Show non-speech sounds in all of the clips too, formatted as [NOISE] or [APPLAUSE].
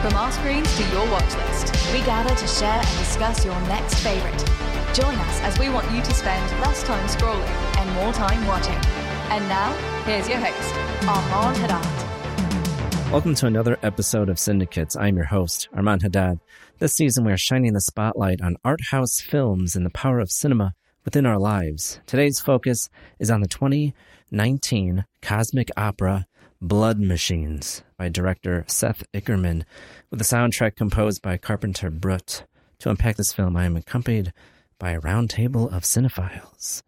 From our screens to your watch list, we gather to share and discuss your next favorite. Join us as we want you to spend less time scrolling and more time watching. And now, here's your host, Armand Haddad. Welcome to another episode of Syndicates. I'm your host, Armand Haddad. This season, we are shining the spotlight on art house films and the power of cinema within our lives. Today's focus is on the 2019 cosmic opera Blood Machines by director Seth Ickerman, with a soundtrack composed by Carpenter Brut. To unpack this film, I am accompanied by a roundtable of cinephiles.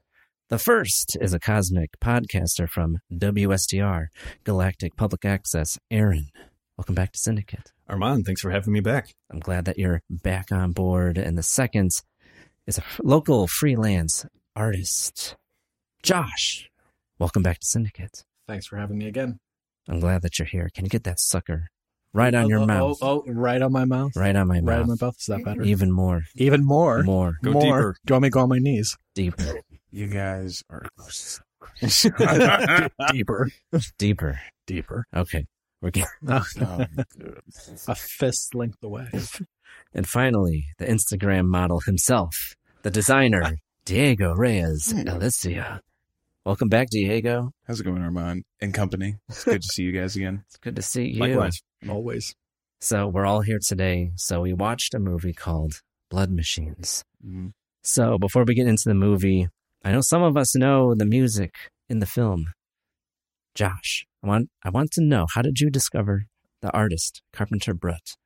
The first is a cosmic podcaster from WSTR, Galactic Public Access, Aaron. Welcome back to Syndicate. Armand, thanks for having me back. I'm glad that you're back on board. And the second is a local freelance artist, Josh. Welcome back to Syndicate. Thanks for having me again. I'm glad that you're here. Can you get that sucker right oh, on oh, your oh, oh mouth? Oh, oh, right on my mouth. Right on my mouth. Right on my mouth. Is that better? Even more. Even more. More. Go more. deeper. Do you want me to go on my knees? Deeper. You guys are [LAUGHS] [LAUGHS] deeper. Deeper. Deeper. Okay. We're getting [LAUGHS] oh, oh a fist length away. And finally, the Instagram model himself, the designer, Diego Reyes Alicia. Welcome back, Diego. How's it going, Armand? And company. It's good to see you guys again. [LAUGHS] It's good to see you. Likewise. Always. So we're all here today. So we watched a movie called Blood Machines. Mm-hmm. So before we get into the movie, I know some of us know the music in the film. Josh, I want I want to know how did you discover the artist Carpenter Brut?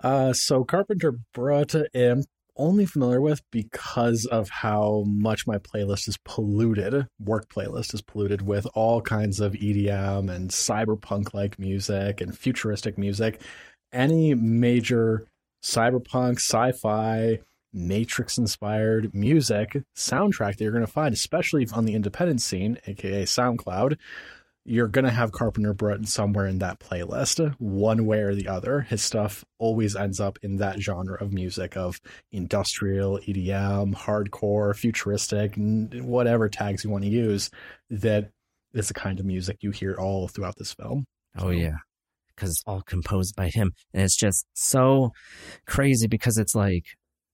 Uh, so Carpenter Brut am only familiar with because of how much my playlist is polluted. Work playlist is polluted with all kinds of EDM and cyberpunk like music and futuristic music. Any major cyberpunk, sci-fi, Matrix inspired music soundtrack that you're going to find, especially on the independent scene, aka SoundCloud, you're going to have Carpenter Brut somewhere in that playlist, one way or the other. His stuff always ends up in that genre of music of industrial, EDM, hardcore, futuristic, whatever tags you want to use. That is the kind of music you hear all throughout this film. Oh, yeah. Because it's all composed by him. And it's just so crazy because it's like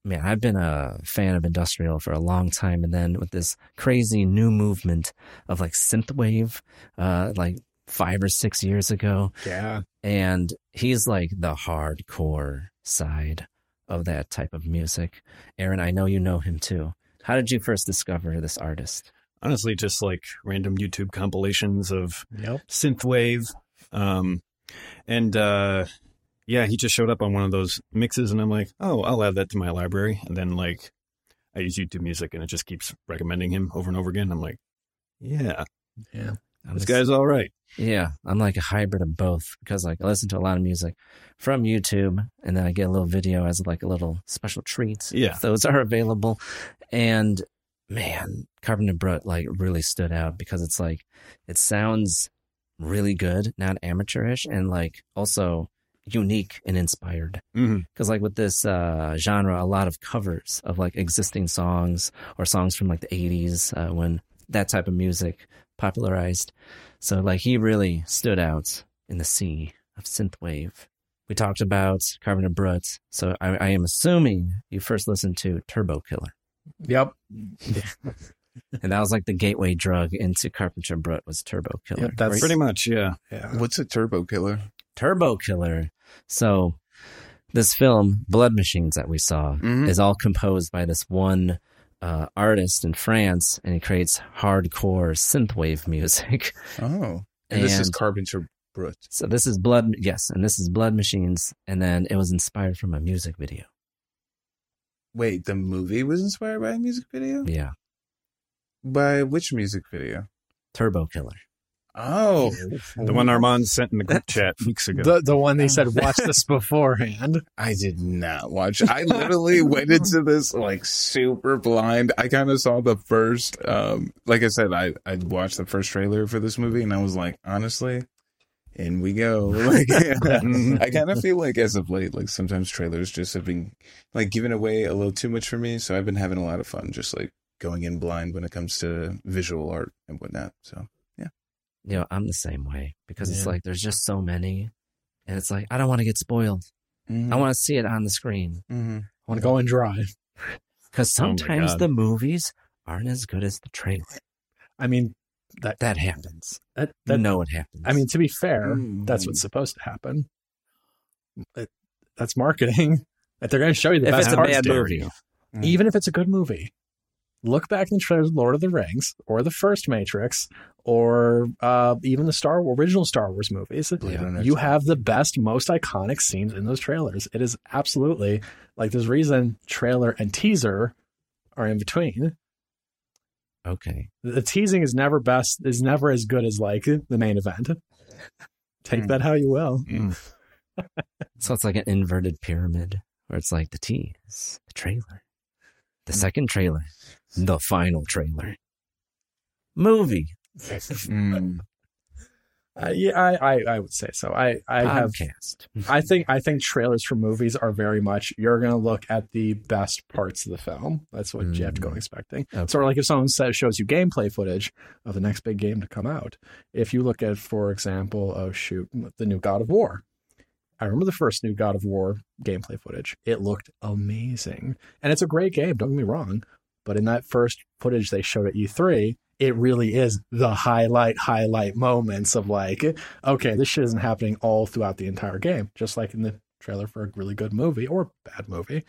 man, I've been a fan of industrial for a long time, and then with this crazy new movement of like synthwave, uh, like five or six years ago. Yeah, and he's like the hardcore side of that type of music. Aaron, I know you know him too. How did you first discover this artist? Honestly, just like random YouTube compilations of yep. synthwave. Um, and uh, yeah, he just showed up on one of those mixes, and I'm like, oh, I'll add that to my library. And then like, I use YouTube Music, and it just keeps recommending him over and over again. I'm like, Yeah. Yeah. I'm This just- guy's all right. Yeah, I'm like a hybrid of both because like I listen to a lot of music from YouTube and then I get a little video as like a little special treat. Yeah. if those [LAUGHS] are available. And man, Carpenter Brut like really stood out because it's like it sounds really good, not amateurish, and like also unique and inspired. Because like with this uh, genre, a lot of covers of like existing songs or songs from like the '80s uh, when that type of music popularized. So like he really stood out in the sea of synthwave. We talked about Carpenter Brut, so I, I am assuming you first listened to Turbo Killer, Yep. [LAUGHS] and that was like the gateway drug into Carpenter Brut was Turbo Killer. Yep, that's- Pretty much, yeah. Yeah. What's a turbo killer? Turbo Killer. So this film, Blood Machines, that we saw, Mhm. is all composed by this one uh, artist in France, and he creates hardcore synthwave music. Oh, and, this is And- Carpenter Brut. So this is Blood, yes, and this is Blood Machines, and then it was inspired from a music video. Wait, the movie was inspired by a music video? Yeah, By which music video? Turbo Killer. Oh, [LAUGHS] The one Armand sent in the group chat weeks ago. The the one they said [LAUGHS] watch this beforehand. I did not watch. I literally went into this like super blind. I kind of saw the first, um, like I said, I I watched the first trailer for this movie, and I was like, honestly, in we go. [LAUGHS] Like, I kind of feel like as of late, like sometimes trailers just have been like giving away a little too much for me. So I've been having a lot of fun, just like going in blind when it comes to visual art and whatnot. So You know, I'm the same way because it's like there's just so many, and it's like I don't want to get spoiled. I want to see it on the screen Mm-hmm. I want to go and drive [LAUGHS] because Oh sometimes God. the movies aren't as good as the trailer. I mean that That happens. that, You know it happens. I mean to be fair, Mm. that's what's supposed to happen. It, that's marketing. That [LAUGHS] they're going to show you the if best it's a parts bad to it. movie, even if it's a good movie. Look back in the trailers of Lord of the Rings or the first Matrix or uh, even the Star original Star Wars movies. Runner You have the best, most iconic scenes in those trailers. It is absolutely like there's reason trailer and teaser are in between. okay. The teasing is never best, is never as good as like the main event. Take Mm. that how you will. [LAUGHS] So it's like an inverted pyramid where it's like the tease, the trailer, the second trailer, the final trailer, movie, Mm. [LAUGHS] Uh, yeah, I, I, I would say so. I, I have podcast. I think I think trailers for movies are very much you're going to look at the best parts of the film. That's what you have to go Mm. expecting. Okay. Sort of like if someone says shows you gameplay footage of the next big game to come out. If you look at, for example, oh shoot, the new God of War. I remember the first new God of War gameplay footage. It looked amazing, and it's a great game. Don't get me wrong, but in that first footage they showed at E3, it really is the highlight highlight moments of like okay this shit isn't happening all throughout the entire game just like in the trailer for a really good movie or bad movie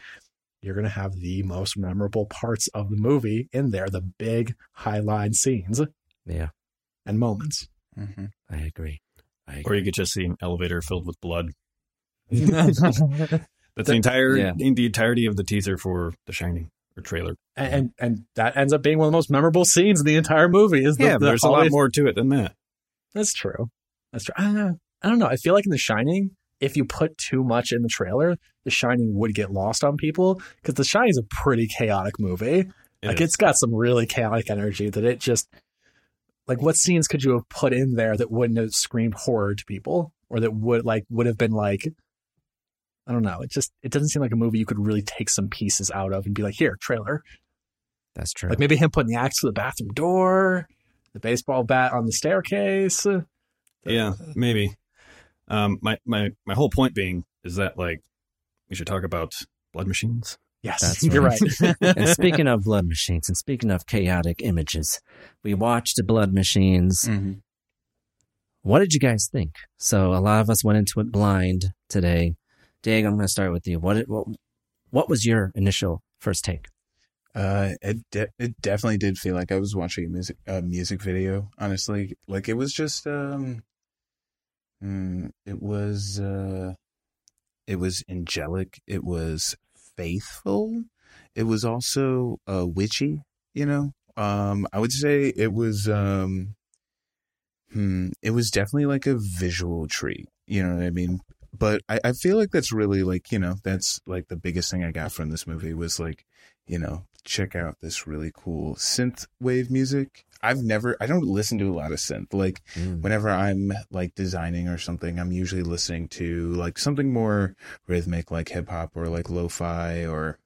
you're going to have the most memorable parts of the movie in there the big highlight scenes Yeah, and moments hmm I agree. I Or you could just see an elevator filled with blood. [LAUGHS] That's the entire Yeah. the entirety of the teaser for The Shining or trailer. and, and and that ends up being one of the most memorable scenes in the entire movie is the, yeah, the but there's a lot more to it than that. That's true. That's true. I, I don't know. I feel like in The Shining, if you put too much in the trailer, The Shining would get lost on people because The Shining is a pretty chaotic movie. It like is. it's got some really chaotic energy that it just like what scenes could you have put in there that wouldn't have screamed horror to people or that would like would have been like I don't know. It just it doesn't seem like a movie you could really take some pieces out of and be like, here, trailer. That's true. Like maybe him putting the axe to the bathroom door, the baseball bat on the staircase. Yeah, [LAUGHS] maybe. Um, my my my whole point being is that like we should talk about blood machines. Yes, That's [LAUGHS] you're right. right. [LAUGHS] and speaking of blood machines, and speaking of chaotic images, we watched Blood Machines. hmm What did you guys think? So a lot of us went into it blind today. Dig, I'm going to start with you. What, what what was your initial first take? Uh, it de- it definitely did feel like I was watching a music a music video. Honestly, like it was just um, mm, it was uh, it was angelic. It was faithful. It was also uh witchy. You know, Um, I would say it was um, hmm, it was definitely like a visual treat. You know what I mean? But I, I feel like that's really like you know that's like the biggest thing I got from this movie was like you know check out this really cool synth wave music. I've never I don't listen to a lot of synth. Like Mm. whenever I'm like designing or something, I'm usually listening to like something more rhythmic like hip hop or like lo-fi or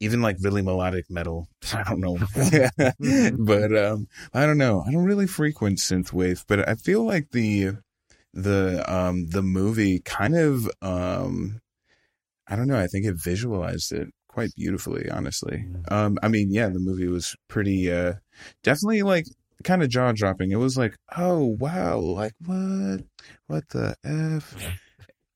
even like really melodic metal. [LAUGHS] I don't know. [LAUGHS] [LAUGHS] but um I don't know. I don't really frequent synthwave, but I feel like the the um the movie kind of um I don't know, I think it visualized it quite beautifully, honestly. Um I mean, yeah, the movie was pretty uh definitely like kind of jaw dropping. It was like, "Oh, wow, like what? What the f?"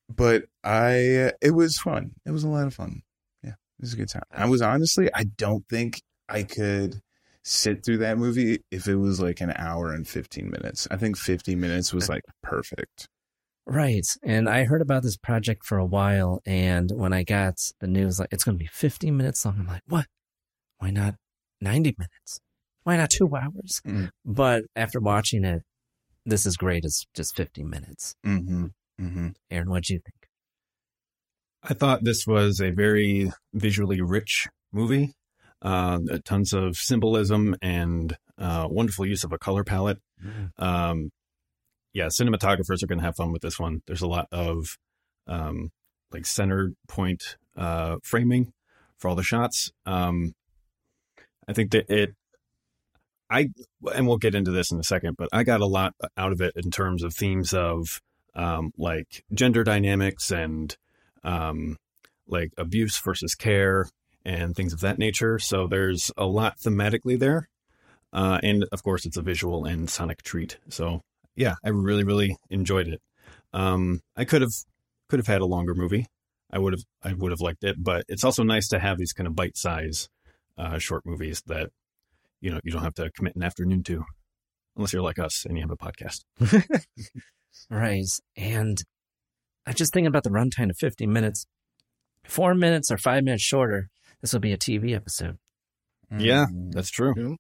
But I it was fun. It was a lot of fun. Yeah, it was a good time. I was honestly, I don't think I could sit through that movie if it was like an hour and 15 minutes. I think 50 minutes was like perfect. Right. And I heard about this project for a while. And when I got the news, like, it's going to be 50 minutes long, I'm like, what? Why not 90 minutes? Why not two hours? Mm. But after watching it, this is great. It's just 50 minutes. Mm-hmm. Mm-hmm. Aaron, what'd you think? I thought this was a very visually rich movie. Uh, tons of symbolism and uh, wonderful use of a color palette. Um, yeah, cinematographers are going to have fun with this one. There's a lot of um, like center point uh, framing for all the shots. Um, I think that it, I, and we'll get into this in a second, but I got a lot out of it in terms of themes of um, like gender dynamics and um, like abuse versus care and things of that nature. So there's a lot thematically there. Uh, and of course, it's a visual and sonic treat. So yeah, I really, really enjoyed it. Um, I could have could have had a longer movie. I would have I would have liked it, but it's also nice to have these kind of bite size uh, short movies that you know you don't have to commit an afternoon to, unless you're like us and you have a podcast. [LAUGHS] Right. And I just thinking about the runtime of 50 minutes. Four minutes or five minutes shorter, this will be a TV episode. Yeah, Mm-hmm. that's true.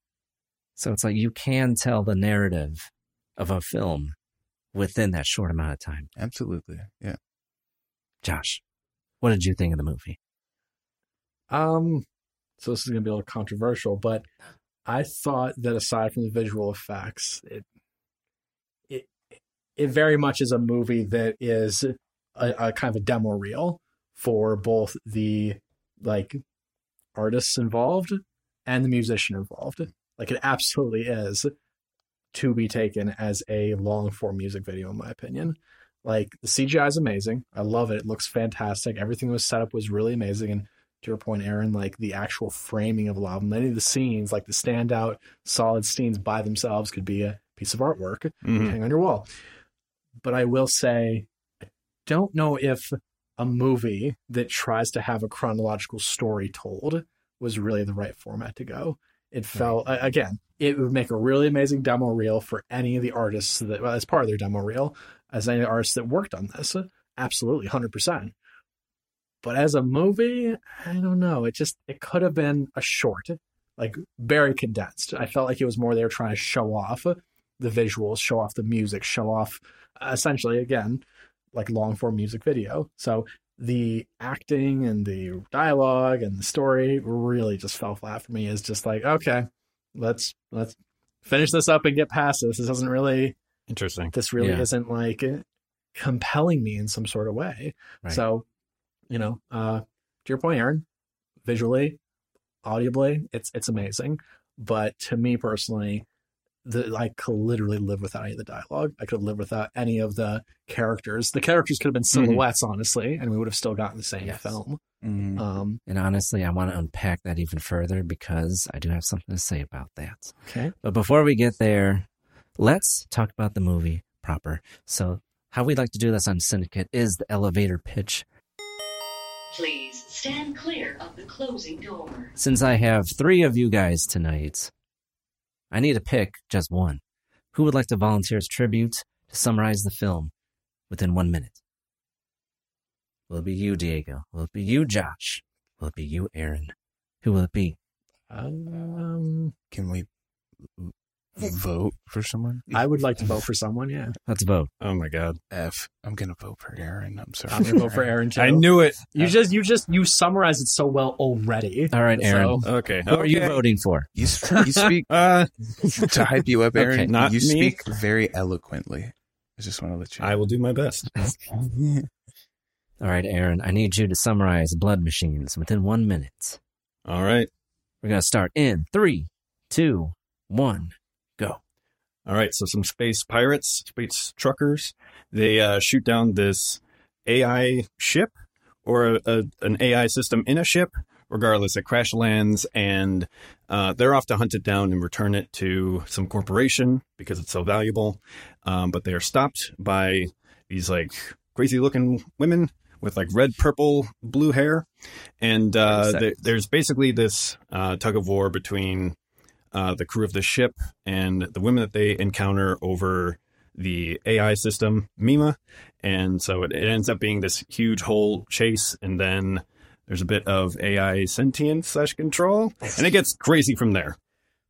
So it's like you can tell the narrative of a film within that short amount of time. Absolutely. Yeah. Josh, what did you think of the movie? Um, so this is going to be a little controversial, but I thought that aside from the visual effects, it it it very much is a movie that is a, a kind of a demo reel for both the like artists involved and the musician involved. Like it absolutely is to be taken as a long form music video, in my opinion. Like the CGI is amazing. I love it. It looks fantastic. Everything was set up was really amazing. And to your point, Aaron, like the actual framing of a lot of many of the scenes, like the standout solid scenes by themselves could be a piece of artwork Mhm. hang on your wall. But I will say, I don't know if a movie that tries to have a chronological story told was really the right format to go. It felt a- again, it would make a really amazing demo reel for any of the artists that, well, as part of their demo reel, as any artists that worked on this. Absolutely, hundred percent. But as a movie, I don't know. It just it could have been a short, like very condensed. I felt like it was more they were trying to show off the visuals, show off the music, show off essentially again like long form music video. So the acting and the dialogue and the story really just fell flat for me. Is just like okay, let's let's finish this up and get past this. This doesn't really Interesting. this really Yeah. isn't like compelling me in some sort of way. Right. So, you know, uh, to your point, Aaron, visually, audibly, it's it's amazing. But to me personally, the I could literally live without any of the dialogue. I could live without any of the characters. The characters could have been silhouettes, honestly, and we would have still gotten the same Yes. film. Mhm. Um, And honestly, I want to unpack that even further because I do have something to say about that. okay. But before we get there, let's talk about the movie proper. So, how we like to do this on Syndicate is the elevator pitch. Please stand clear of the closing door. Since I have three of you guys tonight, I need to pick just one. Who would like to volunteer as tribute to summarize the film within one minute? Will it be you, Diego? Will it be you, Josh? Will it be you, Aaron? Who will it be? Um, Can we vote for someone? I would like to vote for [LAUGHS] someone. Yeah, Let's vote. Oh my god. F. I'm gonna vote for Aaron. I'm sorry. I'm gonna vote for Aaron [LAUGHS] too. I knew it. You just, you just, you summarized it so well already. All right, Aaron. So- Okay. Who are you voting for? You, you speak [LAUGHS] Uh, to hype you up, Aaron. Okay, not you me. speak very eloquently. I just want to let you. I will do my best. All right, Aaron, I need you to summarize Blood Machines within one minute. All right. We're going to start in three, two, one, go. All right, so some space pirates, space truckers, they uh, shoot down this AI ship or a, a, an AI system in a ship. Regardless, it crash lands, and uh, they're off to hunt it down and return it to some corporation because it's so valuable. Um, but they are stopped by these like crazy looking women with like red, purple, blue hair, and uh, there- there's basically this uh, tug of war between uh, the crew of the ship and the women that they encounter over the AI system, Mima. And so it, it ends up being this huge whole chase. And then there's a bit of AI sentience slash control. And it gets crazy from there.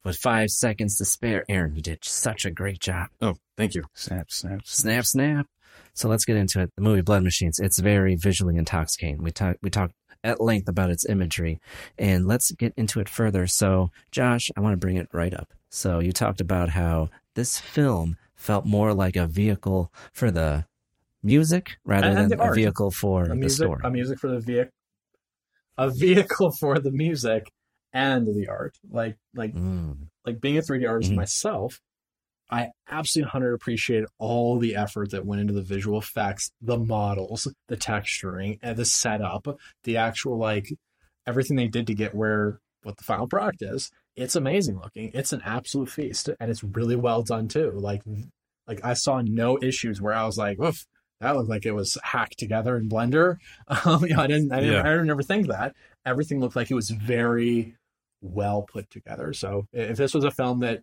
With five seconds to spare, Aaron, you did such a great job. Oh, thank you. snap, snap, Snap, snap. So let's get into it. The movie Blood Machines. It's very visually intoxicating. We talked we talked at length about its imagery, and let's get into it further. So, Josh, I want to bring it right up. So you talked about how this film felt more like a vehicle for the music rather And than a vehicle for a the music, story. a music for the vehicle, a vehicle for the music and the art. Like, like, Mm. like being a 3D artist Mhm. myself, I absolutely 100 appreciate all the effort that went into the visual effects, the models, the texturing, and the setup, the actual like everything they did to get where what the final product is. It's amazing looking. It's an absolute feast, and it's really well done too. Like, like I saw no issues where I was like, "Oof, that looked like it was hacked together in Blender." [LAUGHS] Um, you know, I didn't, I didn't, Yeah. I didn't ever think that. Everything looked like it was very well put together. So if this was a film that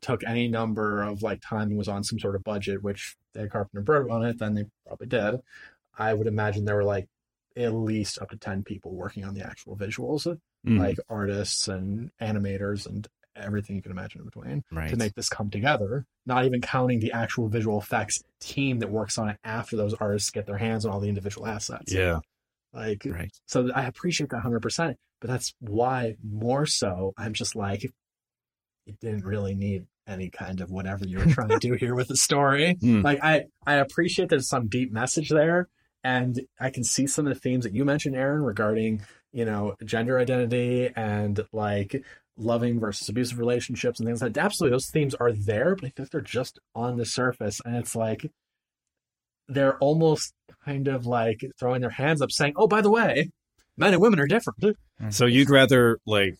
took any number of like time and was on some sort of budget, which they had Carpenter Brut on it, then they probably did. I would imagine there were like at least up to 10 people working on the actual visuals, Mm. like artists and animators and everything you can imagine in between Right. to make this come together. Not even counting the actual visual effects team that works on it after those artists get their hands on all the individual assets. yeah. Like, Right. so I appreciate that 100%, but that's why more so I'm just like, it didn't really need any kind of whatever you were trying to do here with the story. [LAUGHS] Hmm. Like, I, I appreciate there's some deep message there. And I can see some of the themes that you mentioned, Aaron, regarding, you know, gender identity and like loving versus abusive relationships and things like that. Absolutely, those themes are there, but I think they're just on the surface. And it's like, they're almost kind of like throwing their hands up saying, oh, by the way, men and women are different. So you'd rather like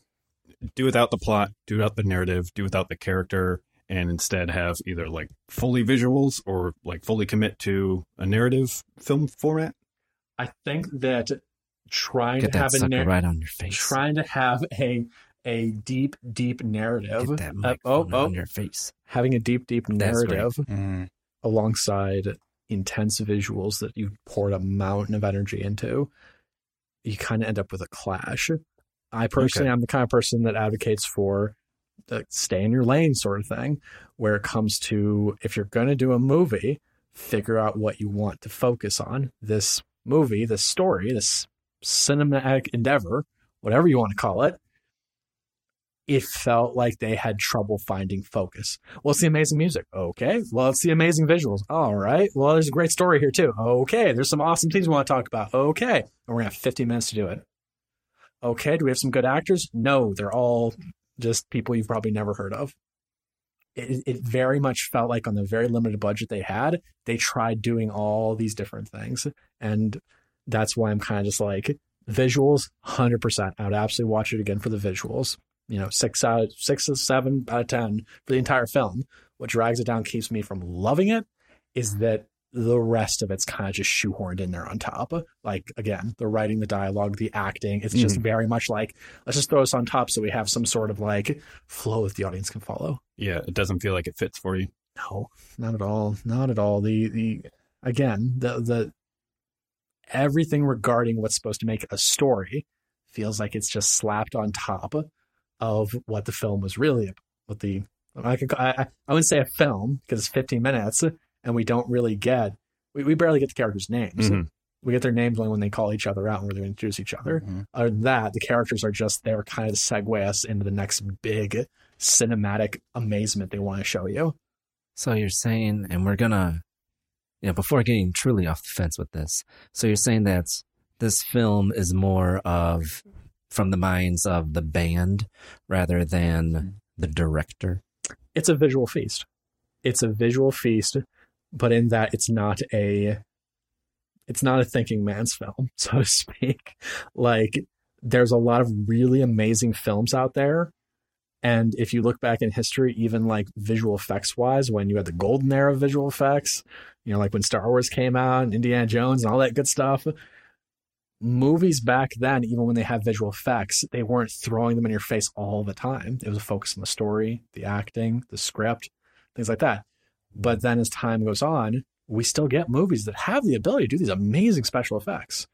do without the plot, do without the narrative, do without the character, and instead have either like fully visuals or like fully commit to a narrative film format? I think that trying Get to that have a narrative nar- right on your face. trying to have a a deep, deep narrative. Get that uh, oh, oh, on your face. having a deep, deep narrative Mm. alongside intense visuals that you poured a mountain of energy into, you kind of end up with a clash. I personally, Okay. I'm the kind of person that advocates for the stay in your lane sort of thing, where it comes to if you're going to do a movie, figure out what you want to focus on. This movie, this story, this cinematic endeavor, whatever you want to call it, it felt like they had trouble finding focus. Well, it's the amazing music. Okay. Well, it's the amazing visuals. All right. Well, there's a great story here too. Okay. There's some awesome things we want to talk about. Okay. And we're going to have 15 minutes to do it. Okay. Do we have some good actors? No, they're all just people you've probably never heard of. It, it very much felt like on the very limited budget they had, they tried doing all these different things. And that's why I'm kind of just like visuals, 100%. I would absolutely watch it again for the visuals you know, six out of six or seven out of ten for the entire film. What drags it down, keeps me from loving it, is that the rest of it's kind of just shoehorned in there on top. Like again, the writing, the dialogue, the acting, it's just mm-hmm. very much like let's just throw this on top so we have some sort of like flow that the audience can follow. Yeah, it doesn't feel like it fits for you. No, not at all. Not at all. The the again, the the everything regarding what's supposed to make a story feels like it's just slapped on top of what the film was really with the I could I, I wouldn't say a film because it's 15 minutes and we don't really get we, we barely get the characters' names. Mhm. We get their names only when they call each other out and where they introduce each other. Other than that, the characters are just there kind of to segue us into the next big cinematic amazement they want to show you. So you're saying, and we're gonna, you know, before getting truly off the fence with this, so you're saying that this film is more of from the minds of the band rather than the director. it's a visual feast. It's a visual feast, but in that it's not a it's not a thinking man's film, [LAUGHS] so to speak. Like there's a lot of really amazing films out there. And if you look back in history, even like visual effects wise, when you had the golden era of visual effects, you know, like when Star Wars came out and Indiana Jones and all that good stuff, movies back then, even when they had visual effects, they weren't throwing them in your face all the time. It was a focus on the story, the acting, the script, things like that. But then as time goes on, we still get movies that have the ability to do these amazing special effects.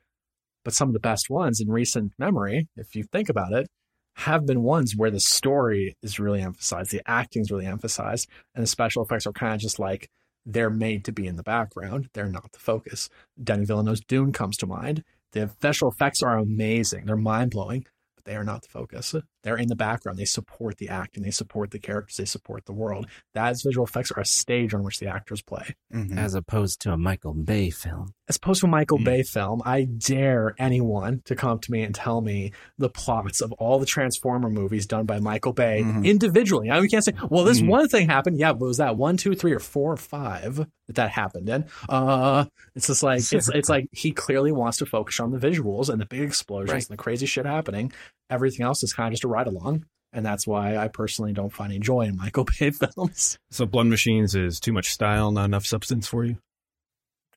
But some of the best ones in recent memory, if you think about it, have been ones where the story is really emphasized, the acting is really emphasized, and the special effects are kind of just like they're made to be in the background. They're not the focus. Denis Villeneuve's Dune comes to mind. The special effects are amazing. They're mind blowing, but they are not the focus. They're in the background. They support the acting. They support the characters. They support the world. That's visual effects are a stage on which the actors play. Mm-hmm. As opposed to a Michael Bay film. As opposed to a Michael mm. Bay film, I dare anyone to come to me and tell me the plots of all the Transformer movies done by Michael Bay mm-hmm. individually. Now we can't say, well, this mm-hmm. one thing happened. Yeah, but was that one, two, three, or four or five that that happened in? Uh, it's just like it's it's like he clearly wants to focus on the visuals and the big explosions Right. and the crazy shit happening. Everything else is kind of just a ride along. And that's why I personally don't find any joy in Michael Bay [LAUGHS] films. So Blood Machines is too much style, not enough substance for you.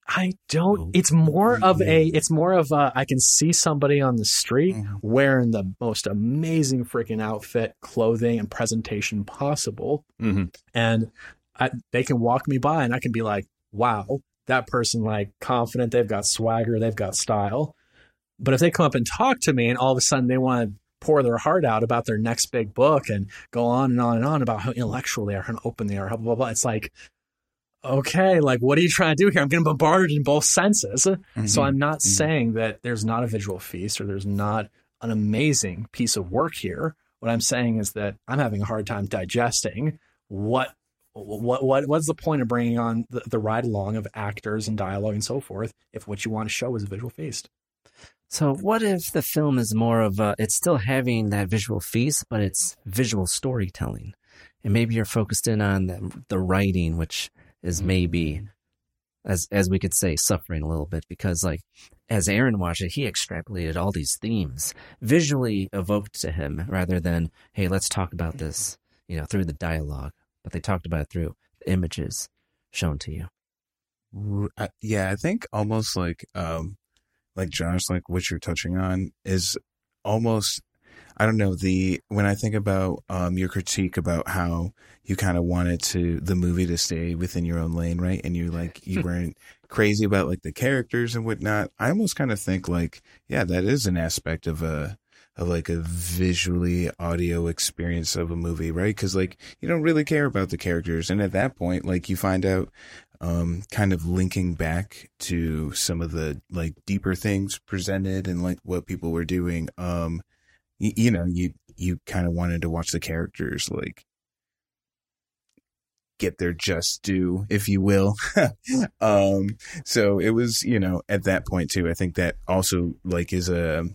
I don't. It's more of a. It's more of a. I can see somebody on the street wearing the most amazing freaking outfit, clothing, and presentation possible, Mm-hmm. and I, they can walk me by, and I can be like, "Wow, that person like confident. They've got swagger. They've got style." But if they come up and talk to me, and all of a sudden they want to pour their heart out about their next big book and go on and on and on about how intellectual they are, how open they are, blah blah blah, it's like okay, like what are you trying to do here? I'm getting bombarded in both senses. So mm-hmm. I'm not mm-hmm. saying that there's not a visual feast or there's not an amazing piece of work here. What I'm saying is that I'm having a hard time digesting what what what what's the point of bringing on the, the ride along of actors and dialogue and so forth if what you want to show is a visual feast? So what if the film is more of a, it's still having that visual feast, but it's visual storytelling. And maybe you're focused in on the, the writing, which is maybe, as, as we could say, suffering a little bit because like, as Aaron watched it, he extrapolated all these themes visually evoked to him rather than, hey, let's talk about this, you know, through the dialogue. But they talked about it through images shown to you. Yeah, I think almost like um like Josh, like what you're touching on is almost I don't know the when I think about um your critique about how you kind of wanted to the movie to stay within your own lane, right? And you like you [LAUGHS] weren't crazy about like the characters and whatnot. I almost kind of think like yeah, that is an aspect of a of like a visually audio experience of a movie, right? Because like you don't really care about the characters, and at that point, like you find out um, kind of linking back to some of the like deeper things presented and like what people were doing. Um, you, you know, you you kind of wanted to watch the characters like get their just due, if you will. [LAUGHS] um, so it was, you know, at that point too. I think that also like is a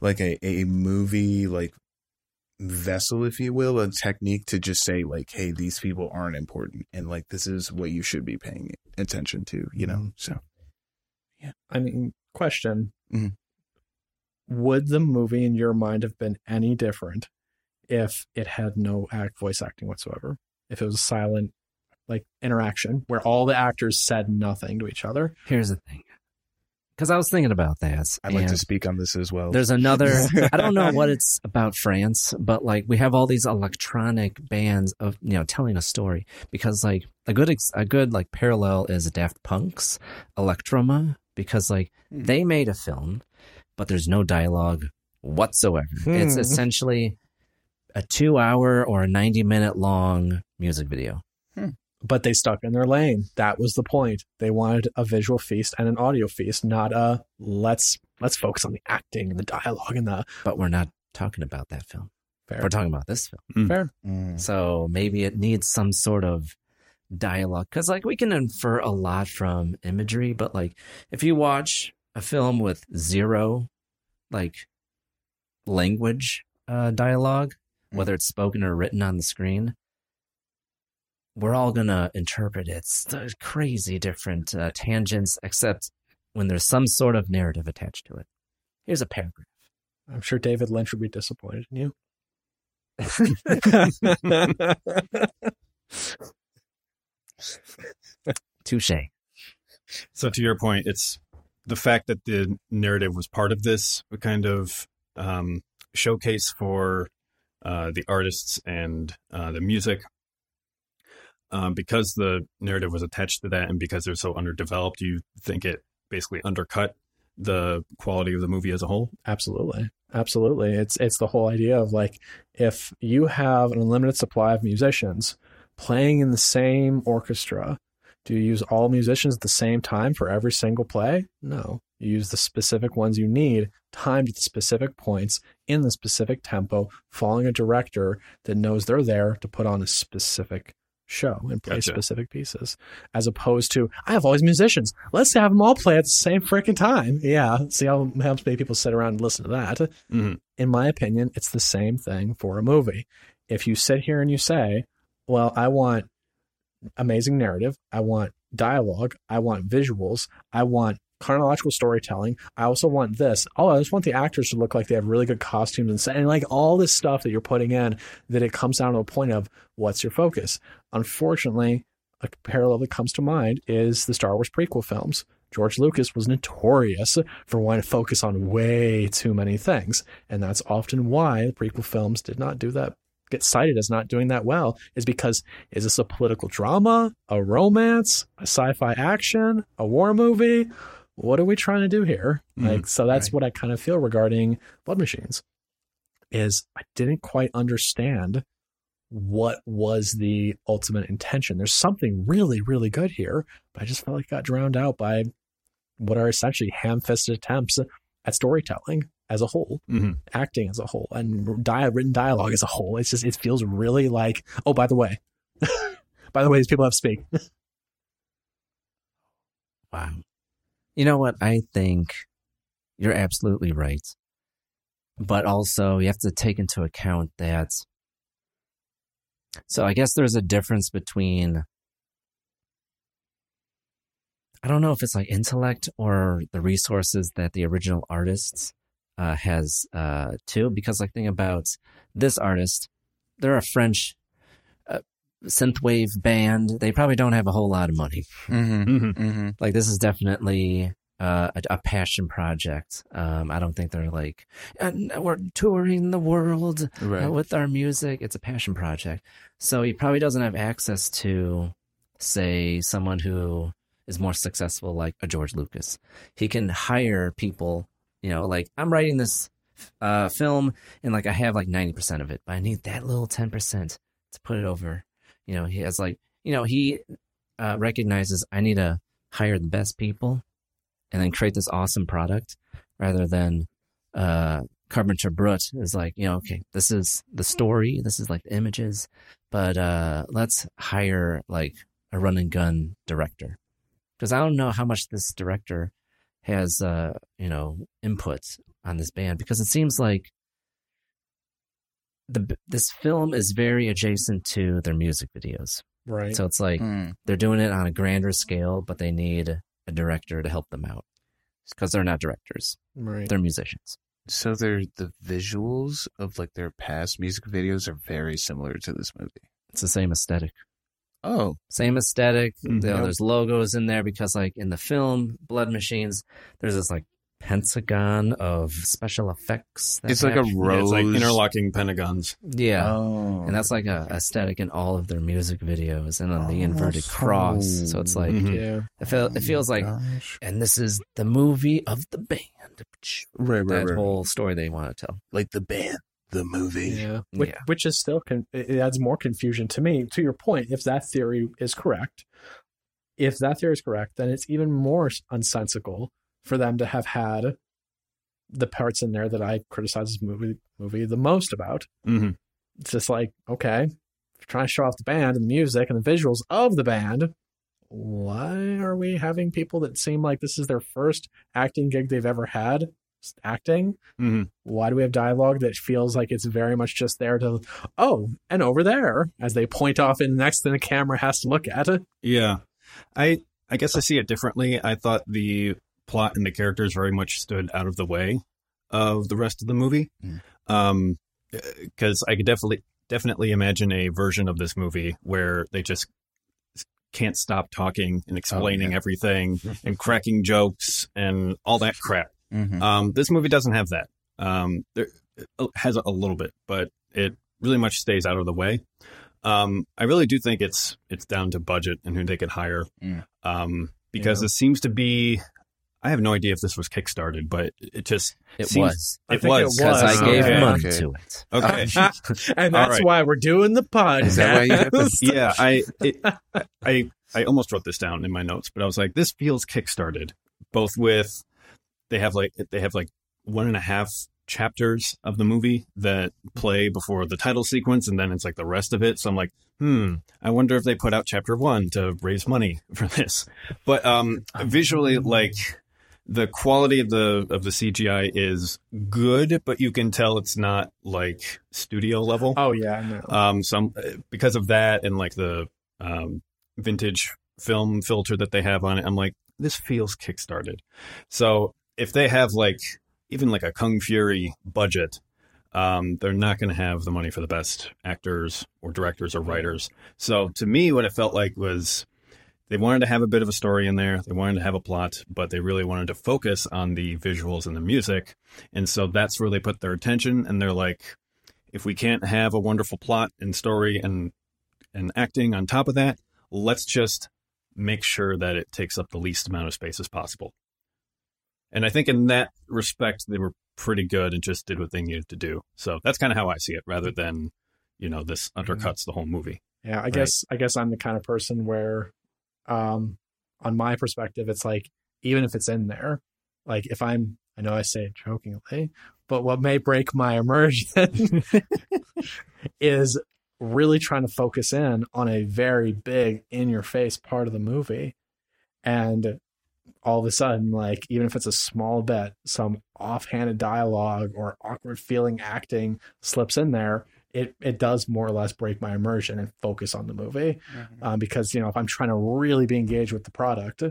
like a a movie like vessel, if you will, a technique to just say like, hey, these people aren't important, and like this is what you should be paying attention to, you know. So I mean, question: Mhm. Would the movie, in your mind, have been any different if it had no act voice acting whatsoever? If it was a silent, like interaction where all the actors said nothing to each other? Here's the thing. Because I was thinking about that. I'd like to speak on this as well. There's another. [LAUGHS] I don't know what it's about France, but like we have all these electronic bands of you know telling a story because like a good ex- a good like parallel is Daft Punk's Electroma because like they made a film, but there's no dialogue whatsoever. It's Hmm. essentially a two hour or a 90 minute long music video. But they stuck in their lane. That was the point. They wanted a visual feast and an audio feast, not a let's let's focus on the acting and the dialogue and the But we're not talking about that film. fair. We're talking about this film. Mm. fair. Mm. So maybe it needs some sort of dialogue because, like, we can infer a lot from imagery, but like, if you watch a film with zero, like, language uh, dialogue, mm. whether it's spoken or written on the screen, we're all gonna interpret it. It's crazy different uh, tangents, except when there's some sort of narrative attached to it. Here's a paragraph. I'm sure David Lynch would be disappointed in you. [LAUGHS] Touche. So to your point, it's the fact that the narrative was part of this kind of um, showcase for uh, the artists and uh, the music. Um, because the narrative was attached to that, and because they're so underdeveloped, you think it basically undercut the quality of the movie as a whole. Absolutely. Absolutely. It's it's the whole idea of like if you have an unlimited supply of musicians playing in the same orchestra, do you use all musicians at the same time for every single play? No. You use the specific ones you need, timed at the specific points in the specific tempo, following a director that knows they're there to put on a specific show and play Gotcha. specific pieces, as opposed to I have all these musicians. Let's have them all play at the same freaking time. Yeah, see how, how many people sit around and listen to that. Mm-hmm. In my opinion, it's the same thing for a movie. If you sit here and you say, "Well, I want amazing narrative, I want dialogue, I want visuals, I want chronological storytelling. I also want this. Oh, I just want the actors to look like they have really good costumes and, and like all this stuff that you're putting in. That it comes down to a point of what's your focus. Unfortunately, a parallel that comes to mind is the Star Wars prequel films. George Lucas was notorious for wanting to focus on way too many things, and that's often why the prequel films did not do that. Get cited as not doing that well is because is this a political drama, a romance, a sci-fi action, a war movie? What are we trying to do here? Like, so that's what I kind of feel regarding Blood Machines. Is I didn't quite understand what was the ultimate intention. There's something really, really good here, but I just felt like it got drowned out by what are essentially ham-fisted attempts at storytelling as a whole, Mhm. acting as a whole, and di- written dialogue as a whole. It's just it feels really like oh, by the way, [LAUGHS] by the way, these people have to speak. [LAUGHS] Wow. You know what? I think you're absolutely right. But also, you have to take into account that. So, I guess there's a difference between. I don't know if it's like intellect or the resources that the original artist uh, has uh, too. Because, like, think about this artist, they're a French synthwave band. They probably don't have a whole lot of money. Mm-hmm. Mm-hmm. Mm-hmm. Like this is definitely uh, a, a passion project. Um, I don't think they're like we're touring the world uh, Right. with our music. It's a passion project, so he probably doesn't have access to, say, someone who is more successful, like a George Lucas. He can hire people. You know, like I'm writing this uh, film, and like I have like ninety percent of it, but I need that little ten percent to put it over. You know, he has like you know he uh, recognizes I need to hire the best people and then create this awesome product rather than uh, Carpenter Brut is like, you know, okay, this is the story, this is like the images, but uh, let's hire like a run and gun director. Because I don't know how much this director has, uh, you know, input on this band because it seems like the this film is very adjacent to their music videos. Right. So it's like Mm. they're doing it on a grander scale, but they need a director to help them out because they're not directors; right. they're musicians. So they're the visuals of like their past music videos are very similar to this movie. It's the same aesthetic, Oh, same aesthetic. Mhm. You know, There's logos in there because, like in the film Blood Machines, there's this like pentagon of special effects. that it's like a happen. Yeah, it's like rose. interlocking pentagons. yeah. Oh, And that's like a aesthetic in all of their music videos, and then the Oh, inverted cross. So it's like Mhm. yeah. it, feel, it feels like, Gosh. and this is the movie of the band. right, right, That right. whole story they want to tell. like the band, the movie. Yeah, which, Yeah. which is still con- it it adds more confusion to me. To your point, if that theory is correct, if that theory is correct, then it's even more unsensical for them to have had the parts in there that I criticize this movie movie the most about. hmm It's just like okay, trying to show off the band and the music and the visuals of the band. Why are we having people that seem like this is their first acting gig they've ever had acting? hmm why do we have dialogue that feels like it's very much just there to oh and over there as they point off in the next thing the camera has to look at it Yeah. I I guess I see it differently. I thought the plot and the characters very much stood out of the way of the rest of the movie. Mm. Um cuz I could definitely definitely imagine a version of this movie where they just can't stop talking and explaining yeah. everything [LAUGHS] and cracking jokes and all that crap. Mhm. Um, this movie doesn't have that. Um, there it has a little bit, but it really much stays out of the way. Um, I really do think it's it's down to budget and who they could hire. Mm. Um, because Yeah. it seems to be. I have no idea if this was kickstarted, but it just It seems- was. I It was Because I gave Okay. money Okay. to it. Okay. [LAUGHS] [LAUGHS] and that's right. why we're doing the podcast Is that why you yeah, I it, I I almost wrote this down in my notes, but I was like, this feels kickstarted. Both with they have like they have like one and a half chapters of the movie that play before the title sequence, and then it's like the rest of it. So I'm like, hmm, I wonder if they put out chapter one to raise money [LAUGHS] for this. But um, visually, like the quality of the of the CGI is good, but you can tell it's not like studio level. oh yeah no. Um, some because of that and like the um, vintage film filter that they have on it, I'm like, this feels kickstarted. So if they have like even like a Kung Fury budget, um, they're not going to have the money for the best actors or directors or writers. So to me, what it felt like was they wanted to have a bit of a story in there. They wanted to have a plot, but they really wanted to focus on the visuals and the music. And so that's where they put their attention. And they're like, if we can't have a wonderful plot and story and and acting on top of that, let's just make sure that it takes up the least amount of space as possible. And I think in that respect, they were pretty good and just did what they needed to do. So that's kind of how I see it, rather than, you know, this mm-hmm. undercuts the whole movie. yeah i guess i guess i'm the kind of person where um on my perspective it's like even if it's in there like if i'm i know i say it jokingly but what may break my immersion [LAUGHS] is really trying to focus in on a very big in your face part of the movie. And all of a sudden like even if it's a small bit some offhanded dialogue or awkward feeling acting slips in there it it does more or less break my immersion and focus on the movie um, because you know if i'm trying to really be engaged with the product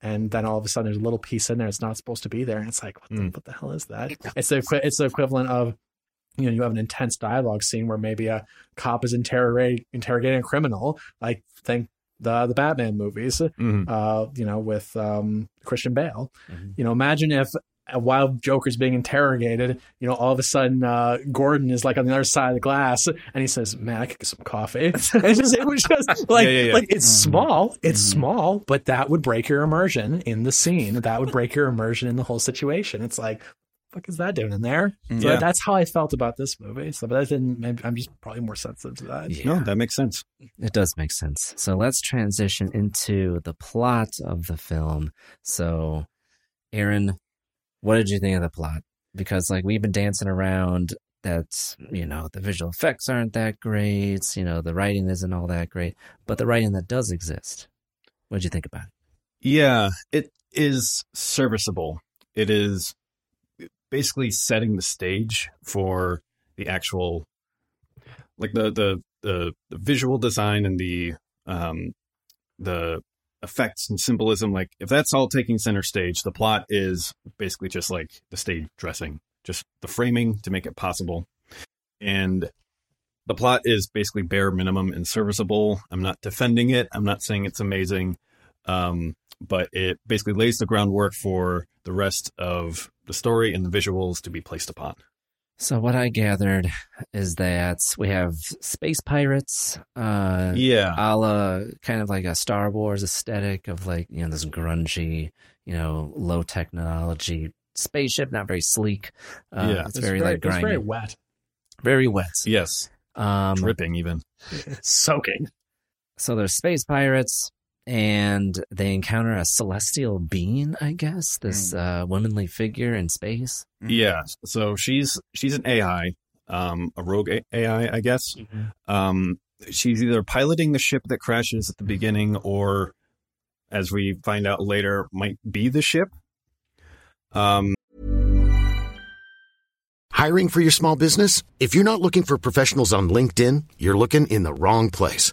and then all of a sudden there's a little piece in there it's not supposed to be there and it's like what the, Mm. what the hell is that it's the it's the equivalent of you know you have an intense dialogue scene where maybe a cop is interrogating interrogating a criminal like think the the batman movies Mhm. uh you know with um christian bale Mhm. you know imagine if while joker's being interrogated you know all of a sudden uh gordon is like on the other side of the glass and he says man i could get some coffee [LAUGHS] it's just it was just [LAUGHS] like Yeah, yeah, yeah. like it's small it's small but that would break your immersion in the scene that would break your immersion in the whole situation it's like fuck is that doing in there so Yeah. that's how i felt about this movie so but that didn't maybe i'm just probably more sensitive to that Yeah. No, that makes sense. It does make sense. So let's transition into the plot of the film. So, Aaron, what did you think of the plot? Because, like, we've been dancing around that, you know, the visual effects aren't that great, you know, the writing isn't all that great, but the writing that does exist, what did you think about it? Yeah, it is serviceable. It is basically setting the stage for the actual, like the the the, the visual design and the um the effects and symbolism. Like if that's all taking center stage, the plot is basically just like the stage dressing, just the framing to make it possible, and the plot is basically bare minimum and serviceable. I'm not defending it. I'm not saying it's amazing. Um, but it basically lays the groundwork for the rest of the story and the visuals to be placed upon. So, what I gathered is that we have space pirates, uh, Yeah. a la kind of like a Star Wars aesthetic of like, you know, this grungy, you know, low technology spaceship, not very sleek. Uh, Yeah. it's, It's very, like it's very wet very wet. Yes, Um, dripping even. [LAUGHS] Soaking. so there's space pirates, and they encounter a celestial being. I guess this uh, womanly figure in space. Yeah. So she's she's an AI, um, a rogue A- AI, I guess. Um, she's either piloting the ship that crashes at the beginning, or, as we find out later, might be the ship. Um, Hiring for your small business? If you're not looking for professionals on LinkedIn, you're looking in the wrong place.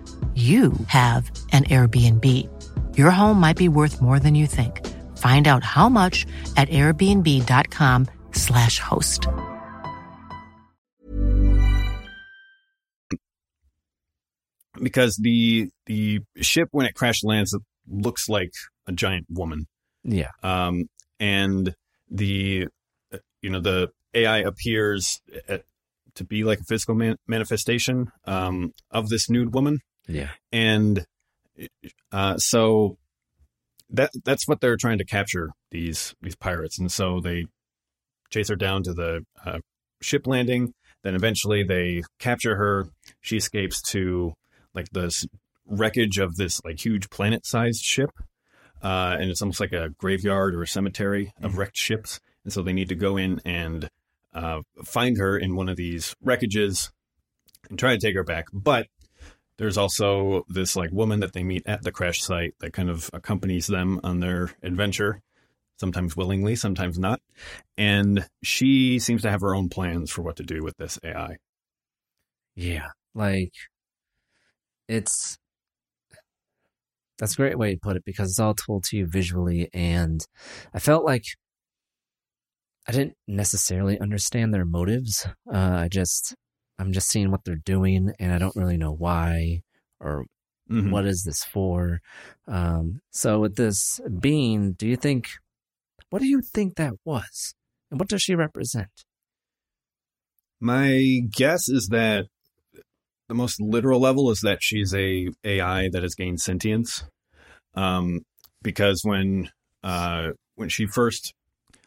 you have an Airbnb. Your home might be worth more than you think. Find out how much at airbnb.com/slash host. because the the ship when it crash lands it looks like a giant woman. Yeah. Um, and the uh, you know the AI appears at, to be like a physical man- manifestation um, of this nude woman, Yeah. and uh, so that that's what they're trying to capture these these pirates, and so they chase her down to the uh, ship landing. Then eventually they capture her. She escapes to like this wreckage of this like huge planet-sized ship, uh, and it's almost like a graveyard or a cemetery of wrecked ships. And so they need to go in and uh, find her in one of these wreckages and try to take her back. But there's also this like woman that they meet at the crash site that kind of accompanies them on their adventure, sometimes willingly, sometimes not. And she seems to have her own plans for what to do with this AI. Yeah. Like it's that's a great way to put it because it's all told to you visually and I felt like I didn't necessarily understand their motives. Uh I just I'm just seeing what they're doing and I don't really know why or Mhm. what is this for. Um so with this being, do you think what do you think that was? And what does she represent? My guess is that the most literal level is that she's a AI that has gained sentience. Um, because when uh, when she first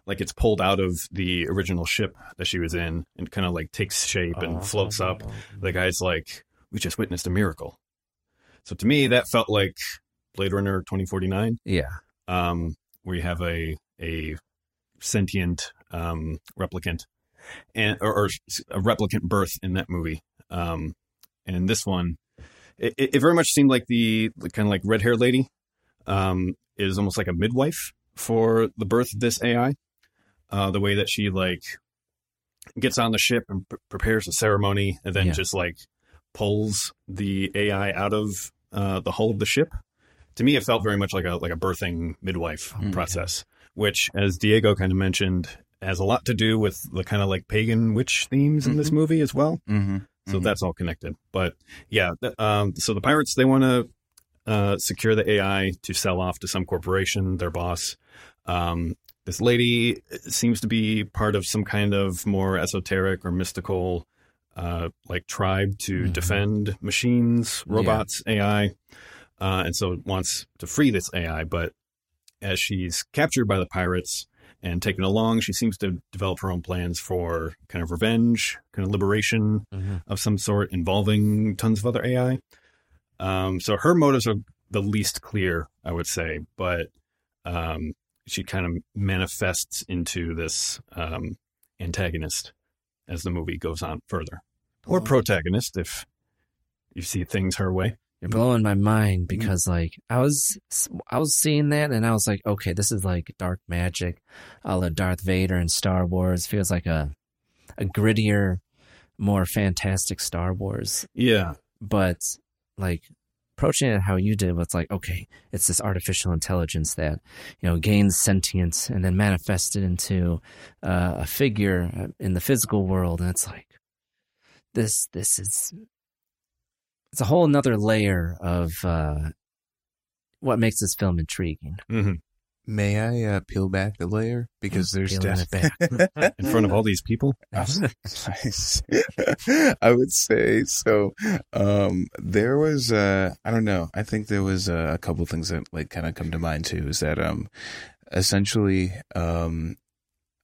like it's pulled out of the original ship that she was in and kind of like takes shape and floats up, the guy's like, "We just witnessed a miracle." So to me, that felt like Blade Runner twenty forty nine. Yeah. Um, where you have a a sentient um, replicant and or, or a replicant birth in that movie. Um, and in this one, it, it very much seemed like the, the kind of like red hair lady um, is almost like a midwife for the birth of this AI. Uh, the way that she like gets on the ship and pre- prepares a ceremony, and then Yeah. just like pulls the AI out of uh, the hull of the ship. To me, it felt very much like a like a birthing midwife process, which, as Diego kind of mentioned, has a lot to do with the kind of like pagan witch themes in this movie as well. Mm-hmm. So that's all connected. But yeah, th- um, so the pirates they want to uh, secure the AI to sell off to some corporation, their boss. Um, this lady seems to be part of some kind of more esoteric or mystical, uh, like tribe to defend machines, robots, AI, uh, and so wants to free this AI. But as she's captured by the pirates and taken along, she seems to develop her own plans for kind of revenge, kind of liberation of some sort involving tons of other AI. Um, so her motives are the least clear, I would say, but um, she kind of manifests into this um, antagonist as the movie goes on further, or protagonist if you see things her way. you're blowing my mind because like I was I was seeing that and I was like, okay, this is like dark magic, a la Darth Vader and Star Wars. Feels like a a grittier, more fantastic Star Wars. Yeah. But like approaching it how you did was like, okay, it's this artificial intelligence that, you know, gains sentience and then manifested into uh, a figure in the physical world. And it's like, this, this is it's a whole another layer of uh, what makes this film intriguing. Mm-hmm. May I uh, peel back the layer because there's Peeling it back. [LAUGHS] in front of all these people. [LAUGHS] I would say so. Um, there was, uh, I don't know. I think there was uh, a couple things that like kind of come to mind too. Is that um, essentially, um,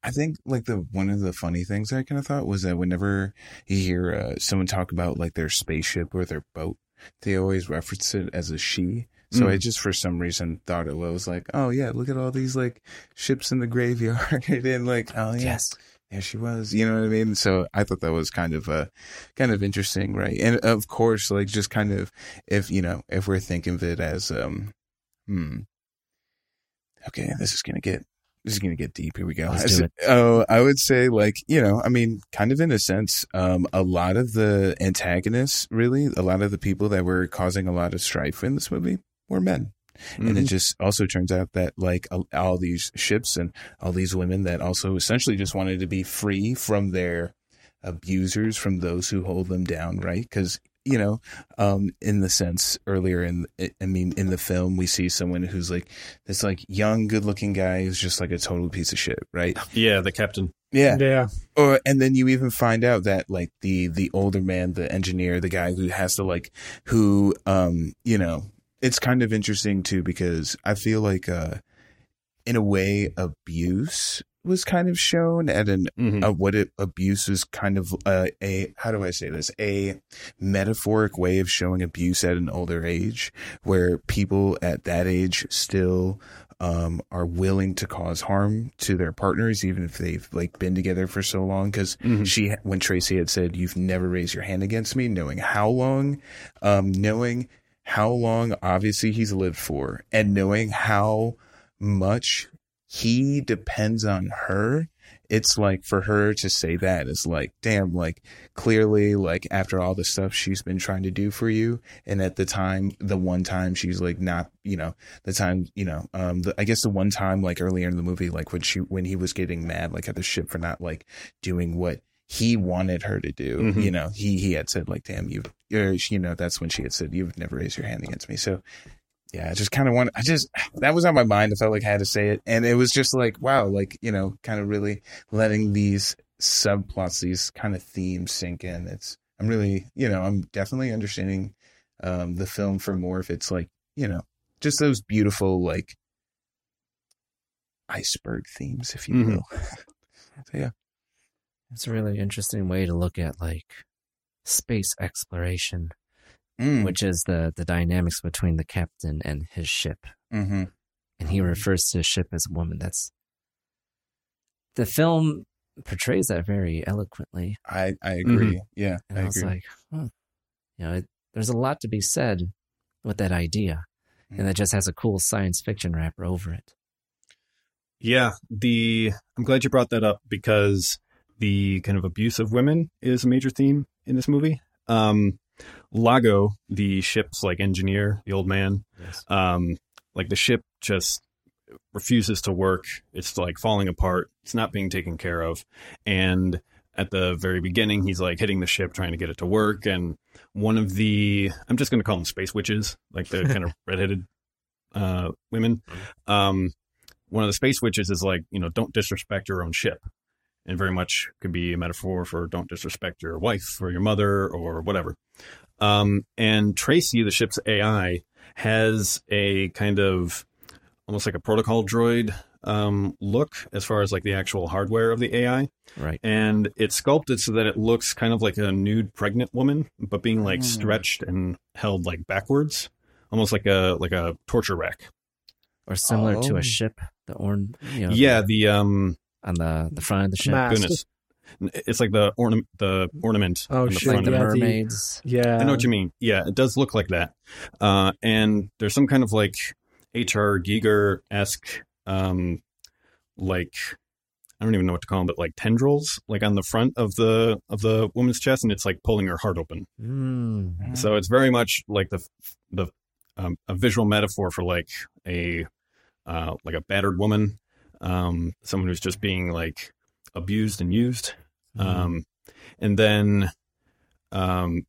I think like the one of the funny things I kind of thought was that whenever you hear uh, someone talk about like their spaceship or their boat, they always reference it as a she. So Mm. I just for some reason thought it was like, oh yeah, look at all these like ships in the graveyard, [LAUGHS] and like, oh yeah, Yes. there she was. You know what I mean? So I thought that was kind of uh kind of interesting, right? And of course, like just kind of if you know if we're thinking of it as um, hmm, okay, this is gonna get this is gonna get deep. Here we go. Let's do it. Oh, I would say like you know, I mean, kind of in a sense, um, a lot of the antagonists, really, a lot of the people that were causing a lot of strife in this movie were men. And it Mhm. just also turns out that like all- all these ships and all these women that also essentially just wanted to be free from their abusers, from those who hold them down, right? Because you know, um, in the sense earlier in, I mean, in the film, we see someone who's like this like young, good-looking guy who's just like a total piece of shit, right? Yeah, the captain. Yeah. Yeah. Or and then you even find out that like the the older man, the engineer, the guy who has to like who um you know, it's kind of interesting too because I feel like uh in a way abuse was kind of shown at an Mhm. uh, what it abuse was kind of uh, a how do I say this a metaphoric way of showing abuse at an older age where people at that age still um, are willing to cause harm to their partners even if they've like been together for so long because Mhm. she when Tracy had said you've never raised your hand against me knowing how long um, knowing how long obviously he's lived for and knowing how much he depends on her it's like for her to say that is like damn like clearly like after all the stuff she's been trying to do for you and at the time the one time she's like not you know the time you know um the, i guess the one time like earlier in the movie like when she when he was getting mad like at the ship for not like doing what he wanted her to do Mhm. you know he he had said like damn you or you know that's when she had said you've never raised your hand against me so yeah, I just kind of want. I just that was on my mind. I felt like I had to say it, and it was just like, wow, like you know, kind of really letting these subplots, these kind of themes sink in. It's I'm really, you know, I'm definitely understanding um, the film for more if it's like, you know, just those beautiful like iceberg themes, if you Mhm. will. [LAUGHS] so yeah, It's a really interesting way to look at like space exploration, Mm. which is the the dynamics between the captain and his ship. hmm And he refers to his ship as a woman. That's the film portrays that very eloquently. I I agree. Yeah, And I I, was agree. like, huh. you know, it, there's a lot to be said with that idea, and that just has a cool science fiction wrapper over it. Yeah, the I'm glad you brought that up because the kind of abuse of women is a major theme in this movie. Um, Lago, the ship's like engineer, the old man, um, like the ship just refuses to work. It's like falling apart. It's not being taken care of. And at the very beginning, he's like hitting the ship, trying to get it to work. And one of the, I'm just going to call them space witches, like the kind of [LAUGHS] redheaded uh, women. Um, one of the space witches is like, you know, don't disrespect your own ship. And very much could be a metaphor for don't disrespect your wife or your mother or whatever. Um, and Tracy, the ship's AI, has a kind of almost like a protocol droid um, look as far as like the actual hardware of the AI. Right. And it's sculpted so that it looks kind of like a nude pregnant woman, but being like Mm. stretched and held like backwards, almost like a like a torture rack. Or similar to Oh. a ship, the orange, you know, yeah, the um on the the front of the ship. Mast. goodness. It's like the ornament, the ornament. Oh, on the shit, front the of it. yeah, the- mermaids. Yeah, I know what you mean. Yeah, it does look like that. Uh, and there's some kind of like H.R. Giger esque, um, like I don't even know what to call them, but like tendrils, like on the front of the of the woman's chest, and it's like pulling her heart open. Mm. So it's very much like the the um, a visual metaphor for like a uh, like a battered woman, um, someone who's just being like abused and used. Um, and then um,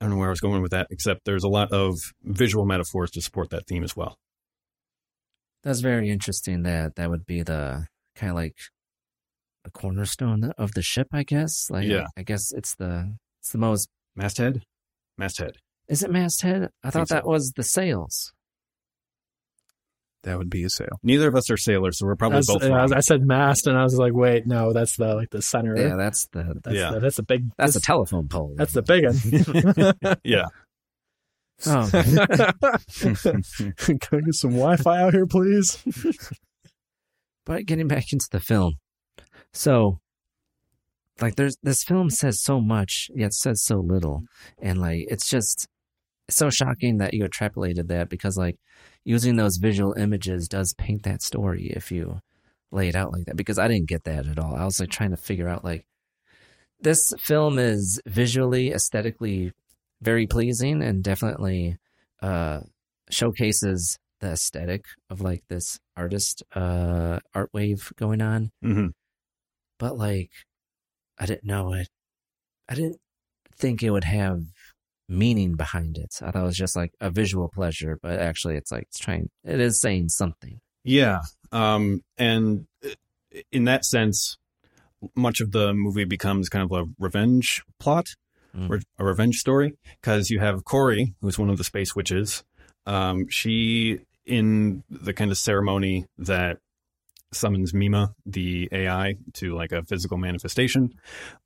I don't know where I was going with that, except there's a lot of visual metaphors to support that theme as well. That's very interesting. That that would be the kind of like the cornerstone of the ship, I guess. Like, Yeah. I guess it's the it's the most. Masthead, masthead. Is it masthead? I thought so. that was the sails. That would be a sail. Neither of us are sailors, so we're probably That's- both uh, I, wrong. was- I said mast, and I was like, wait, no, that's the like the center. Yeah, that's the that's Yeah. the, that's the big. that's a telephone pole. That's the big one. [LAUGHS] yeah. Oh, Can I get some Wi-Fi out here, please? but getting back into the film, so like there's this film says so much yet says so little, and like it's just it's so shocking that you extrapolated that because like using those visual images does paint that story if you lay it out like that because I didn't get that at all. I was like trying to figure out like this film is visually aesthetically very pleasing and definitely uh showcases the aesthetic of like this artist uh art wave going on hmm but like I didn't know it. I didn't think it would have meaning behind it. I thought it was just like a visual pleasure, but actually it's like it's trying it is saying something. Yeah. Um, and in that sense, much of the movie becomes kind of a revenge plot Mm. or a revenge story because you have Corey, who's one of the space witches. Um, she, in the kind of ceremony that summons Mima, the AI, to like a physical manifestation,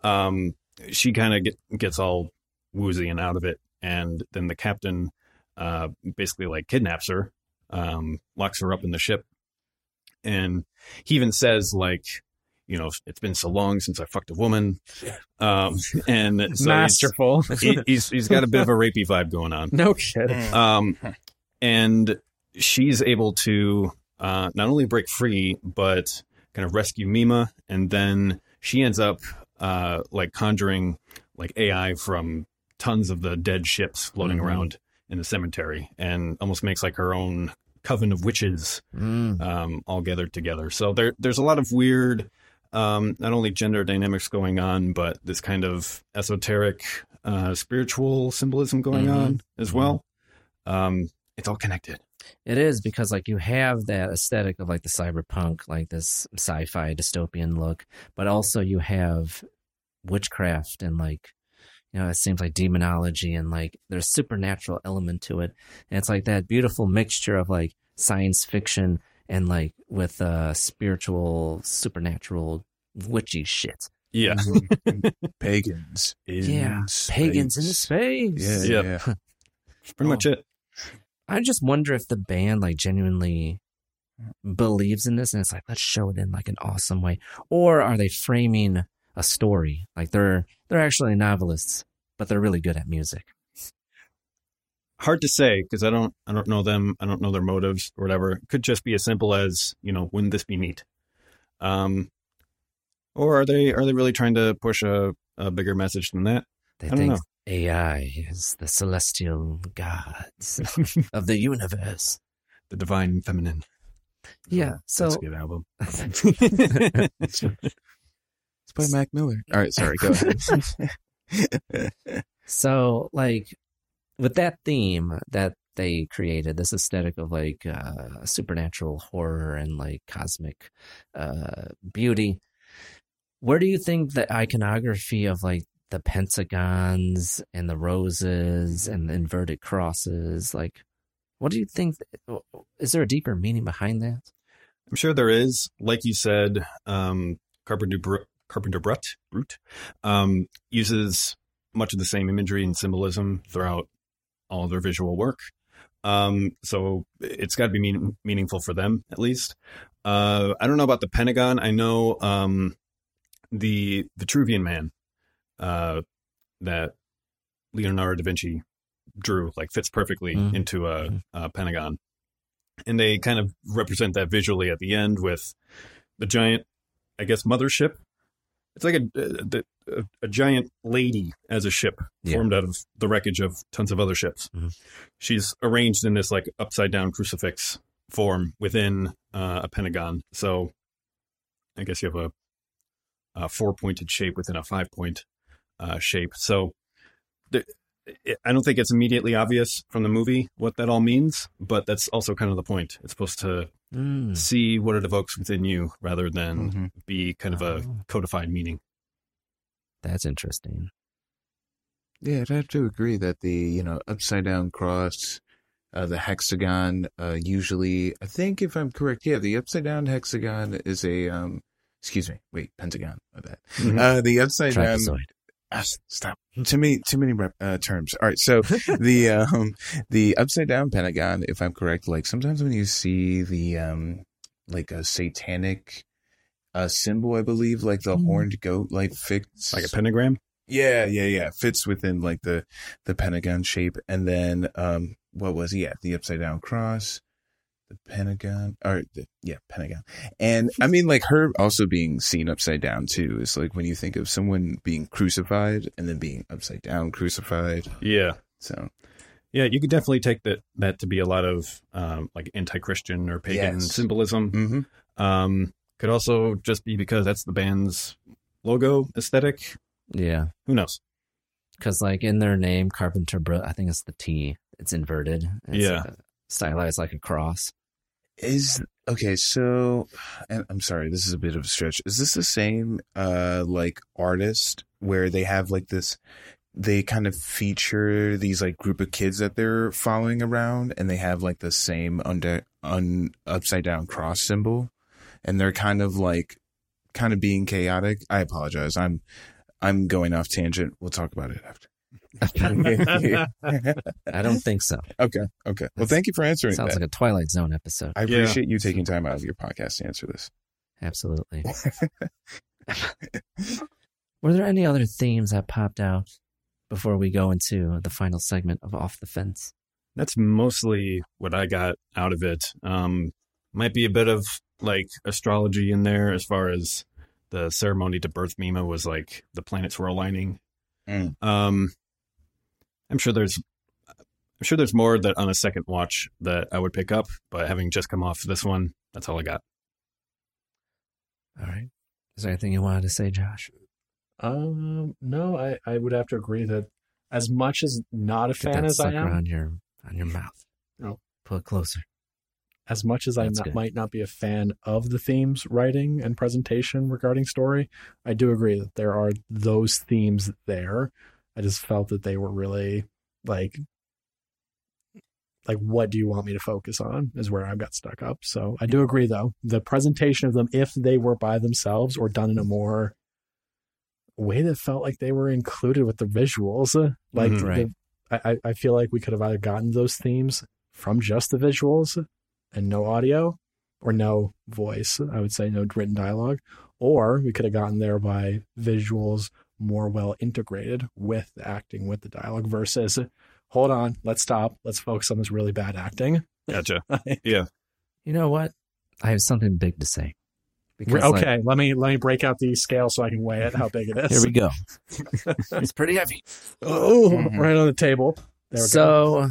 um, she kind of get, gets all woozy and out of it. And then the captain uh, basically like kidnaps her, um, locks her up in the ship. And he even says, like, you know, it's been so long since I fucked a woman. Um, and [LAUGHS] so he's- Masterful. [LAUGHS] he, he's he's got a bit of a rapey vibe going on. no kidding. Um, and she's able to uh, not only break free, but kind of rescue Mima, and then she ends up uh, like conjuring like AI from tons of the dead ships floating Mhm. around in the cemetery, and almost makes like her own coven of witches Mm. um, all gathered together. So there, there's a lot of weird, um, not only gender dynamics going on, but this kind of esoteric, uh, spiritual symbolism going Mhm. on as well. Um, it's all connected. It is because like you have that aesthetic of like the cyberpunk, like this sci-fi dystopian look, but also you have witchcraft and like you know, it seems like demonology and like there's supernatural element to it. And it's like that beautiful mixture of like science fiction and like with uh spiritual supernatural witchy shit. Yeah. [LAUGHS] Pagans. In yeah. space. Pagans in space. Yeah, Yep. yeah. That's pretty much it. I just wonder if the band like genuinely believes in this and it's like let's show it in like an awesome way or are they framing a story like they're they're actually novelists but they're really good at music Hard to say because I don't, I don't know them. I don't know their motives or whatever. It could just be as simple as you know, wouldn't this be neat? Um, or are they, are they really trying to push a, a bigger message than that? they I don't think know. AI is the celestial gods [LAUGHS] of the universe The divine feminine. yeah so That's a good album. [LAUGHS] [LAUGHS] It's by Mac Miller. All right, sorry. Go ahead. [LAUGHS] So, like, with that theme that they created, this aesthetic of like uh, supernatural horror and like cosmic uh, beauty, where do you think the iconography of like the pentagons and the roses and the inverted crosses, like, what do you think? Is there a deeper meaning behind that? I'm sure there is. Like you said, um, Carpenter Br- Carpenter Brut Brute um, uses much of the same imagery and symbolism throughout all their visual work. Um, so it's got to be mean- meaningful for them at least. Uh, I don't know about the Pentagon. I know um, the Vitruvian Man uh, that Leonardo da Vinci drew, like fits perfectly Mm. into a, a pentagon, and they kind of represent that visually at the end with the giant, I guess, mothership. It's like a a, a, a giant lady as a ship Yeah. formed out of the wreckage of tons of other ships. Mhm. She's arranged in this like upside down crucifix form within uh, a pentagon. So I guess you have a, a four pointed shape within a five point uh, shape. So the, I don't think it's immediately obvious from the movie what that all means, but that's also kind of the point. It's supposed to Mm. see what it evokes within you rather than Mhm. be kind of a Oh. codified meaning. That's interesting. Yeah, I'd have to agree that the you know upside down cross, uh, the hexagon. Uh, usually, I think if I'm correct, yeah, the upside down hexagon is a um. Excuse me. Wait, pentagon. My bad. Mhm. Uh, the upside down. Trapezoid. Ah, stop. Too many, too many rep, uh, terms. All right. So [LAUGHS] the, um, the upside down pentagon, if I'm correct, like sometimes when you see the, um, like a satanic, uh, symbol, I believe, like the horned goat, like fits Like a pentagram? yeah, yeah, yeah. Fits within like the the pentagon shape, and then um, what was he at? The upside down cross, the pentagon, or the, yeah, pentagon. And I mean, like her also being seen upside down too is like when you think of someone being crucified and then being upside down crucified. Yeah. So Yeah, you could definitely take that that to be a lot of um, like anti-Christian or pagan Yes. symbolism. mhm. Um, could also just be because that's the band's logo aesthetic. Yeah. Who knows? Because, like, in their name, Carpenter Brut, I think it's the T. It's inverted. It's Yeah. uh, stylized like a cross. Is okay. So, and I'm sorry, this is a bit of a stretch. Is this the same uh like artist where they have like this? They kind of feature these like group of kids that they're following around, and they have like the same under un upside down cross symbol, and they're kind of like kind of being chaotic. I apologize. I'm I'm going off tangent. We'll talk about it after. I don't think so. [LAUGHS] Okay. Okay. Well, thank you for answering Sounds that. like a Twilight Zone episode. I Yeah. appreciate you taking time out of your podcast to answer this. Absolutely. [LAUGHS] [LAUGHS] Were there any other themes that popped out before we go into the final segment of Off the Fence? That's mostly what I got out of it. Um, might be a bit of like astrology in there as far as the ceremony to birth Mima was like the planets were aligning. Mm. Um, I'm sure there's, I'm sure there's more that on a second watch that I would pick up, but having just come off this one, that's all I got. All right. Is there anything you wanted to say, Josh? Um, no, I, I would have to agree that as much as not a Get fan that as I sucker am, on your on your mouth. Oh. Pull it closer. as much as I not, might not be a fan of the themes writing and presentation regarding story, I do agree that there are those themes there. I just felt that they were really like like what do you want me to focus on is where I got stuck up. So I do agree though. The presentation of them if they were by themselves or done in a more way that felt like they were included with the visuals. Like Mhm. Right. I, I- I feel like we could have either gotten those themes from just the visuals and no audio or no voice. I would say no written dialogue, or we could have gotten there by visuals more well integrated with the acting, with the dialogue versus hold on, let's stop, let's focus on this really bad acting. Gotcha. [LAUGHS] yeah. You know what? I have something big to say. We're- like, okay, let me let me break out the scale so I can weigh it, how big it is. here we go. [LAUGHS] it's pretty heavy. Oh, Mhm. right on the table. There we go. so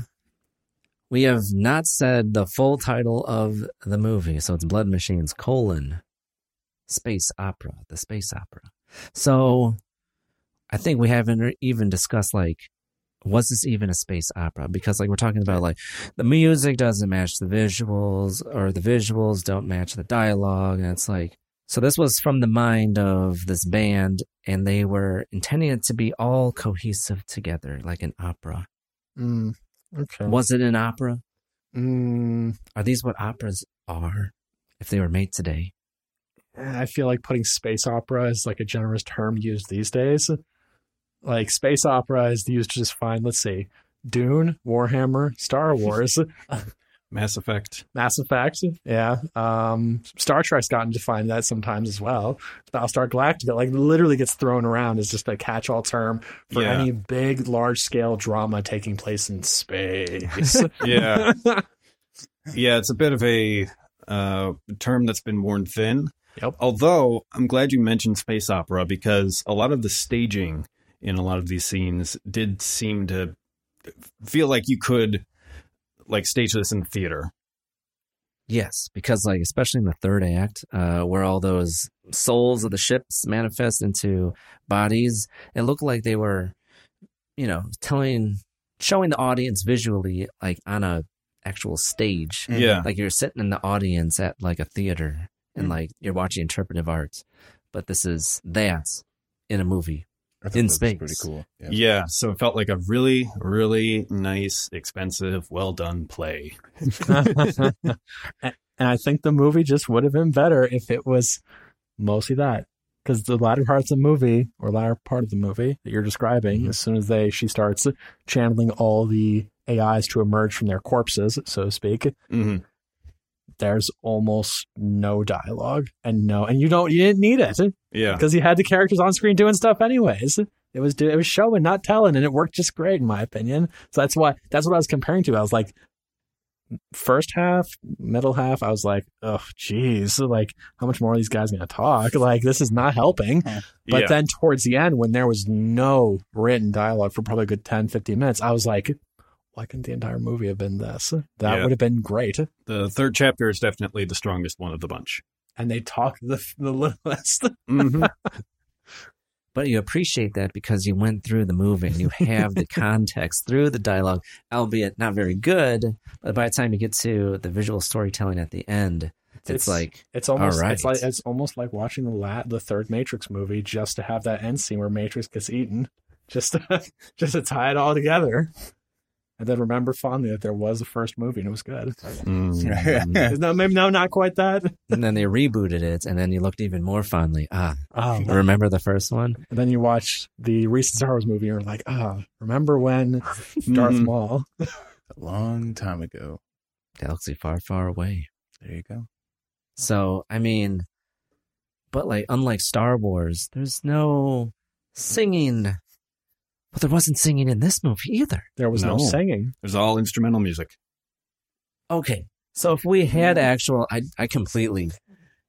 we have not said the full title of the movie. So it's Blood Machines colon space opera, the space opera. So I think we haven't even discussed like was this even a space opera? Because like we're talking about like the music doesn't match the visuals or the visuals don't match the dialogue and it's like so this was from the mind of this band and they were intending it to be all cohesive together like an opera. Mm, okay. Was it an opera? Mm, Are these what operas are if they were made today? I feel like putting space opera is like a generous term used these days. Like space opera is used to just fine. Let's see. Dune, Warhammer, Star Wars. [LAUGHS] Mass Effect. Mass Effect, yeah. Um, Star Trek's gotten defined that sometimes as well. Battlestar Galactica, like literally gets thrown around as just a catch-all term for Yeah. any big, large-scale drama taking place in space. [LAUGHS] Yeah. yeah, it's a bit of a uh, term that's been worn thin. Yep. Although I'm glad you mentioned space opera because a lot of the staging in a lot of these scenes did seem to feel like you could like stage this in the theater. Yes, because like especially in the third act, uh, where all those souls of the ships manifest into bodies, it looked like they were, you know, telling, showing the audience visually like on a actual stage. Yeah. like you're sitting in the audience at like a theater and like you're watching interpretive art, but this is that in a movie I thought in that was space. pretty cool. Yeah. Yeah, so it felt like a really, really nice, expensive, well done play. [LAUGHS] [LAUGHS] and I think the movie just would have been better if it was mostly that. Because the latter parts of the movie, or latter part of the movie that you're describing, as soon as they she starts channeling all the AIs to emerge from their corpses, so to speak, hmm there's almost no dialogue and no, and you don't, you didn't need it Yeah. because you had the characters on screen doing stuff anyways. It was it was showing, not telling, and it worked just great in my opinion. So that's why that's what I was comparing to. I was like, first half, middle half, I was like, oh, geez, like how much more are these guys going to talk? Like this is not helping. But Yeah. then towards the end, when there was no written dialogue for probably a good 10, 15 minutes, I was like, why couldn't the entire movie have been this? That Yeah. would have been great. The third chapter is definitely the strongest one of the bunch. And they talk the the littlest. hmm [LAUGHS] But you appreciate that because you went through the movie and you have the [LAUGHS] context through the dialogue, albeit not very good. But by the time you get to the visual storytelling at the end, it's, like, it's almost all right. it's like it's almost like watching the la- the third Matrix movie just to have that end scene where Matrix gets eaten, just to, [LAUGHS] just to tie it all together, and then remember fondly that there was a first movie and it was good. Mm. [LAUGHS] no, maybe no, not quite that. and then they rebooted it, and then you looked even more fondly. Ah, Oh, remember the first one? and then you watch the recent Star Wars movie and you're like, ah, remember when [LAUGHS] Darth Mhm. Maul? A long time ago. Galaxy far, far away. There you go. So, I mean, but like, unlike Star Wars, there's no singing. Well, there wasn't singing in this movie either. There was no, No. singing. It was all instrumental music. Okay. So if we had actual, I, I completely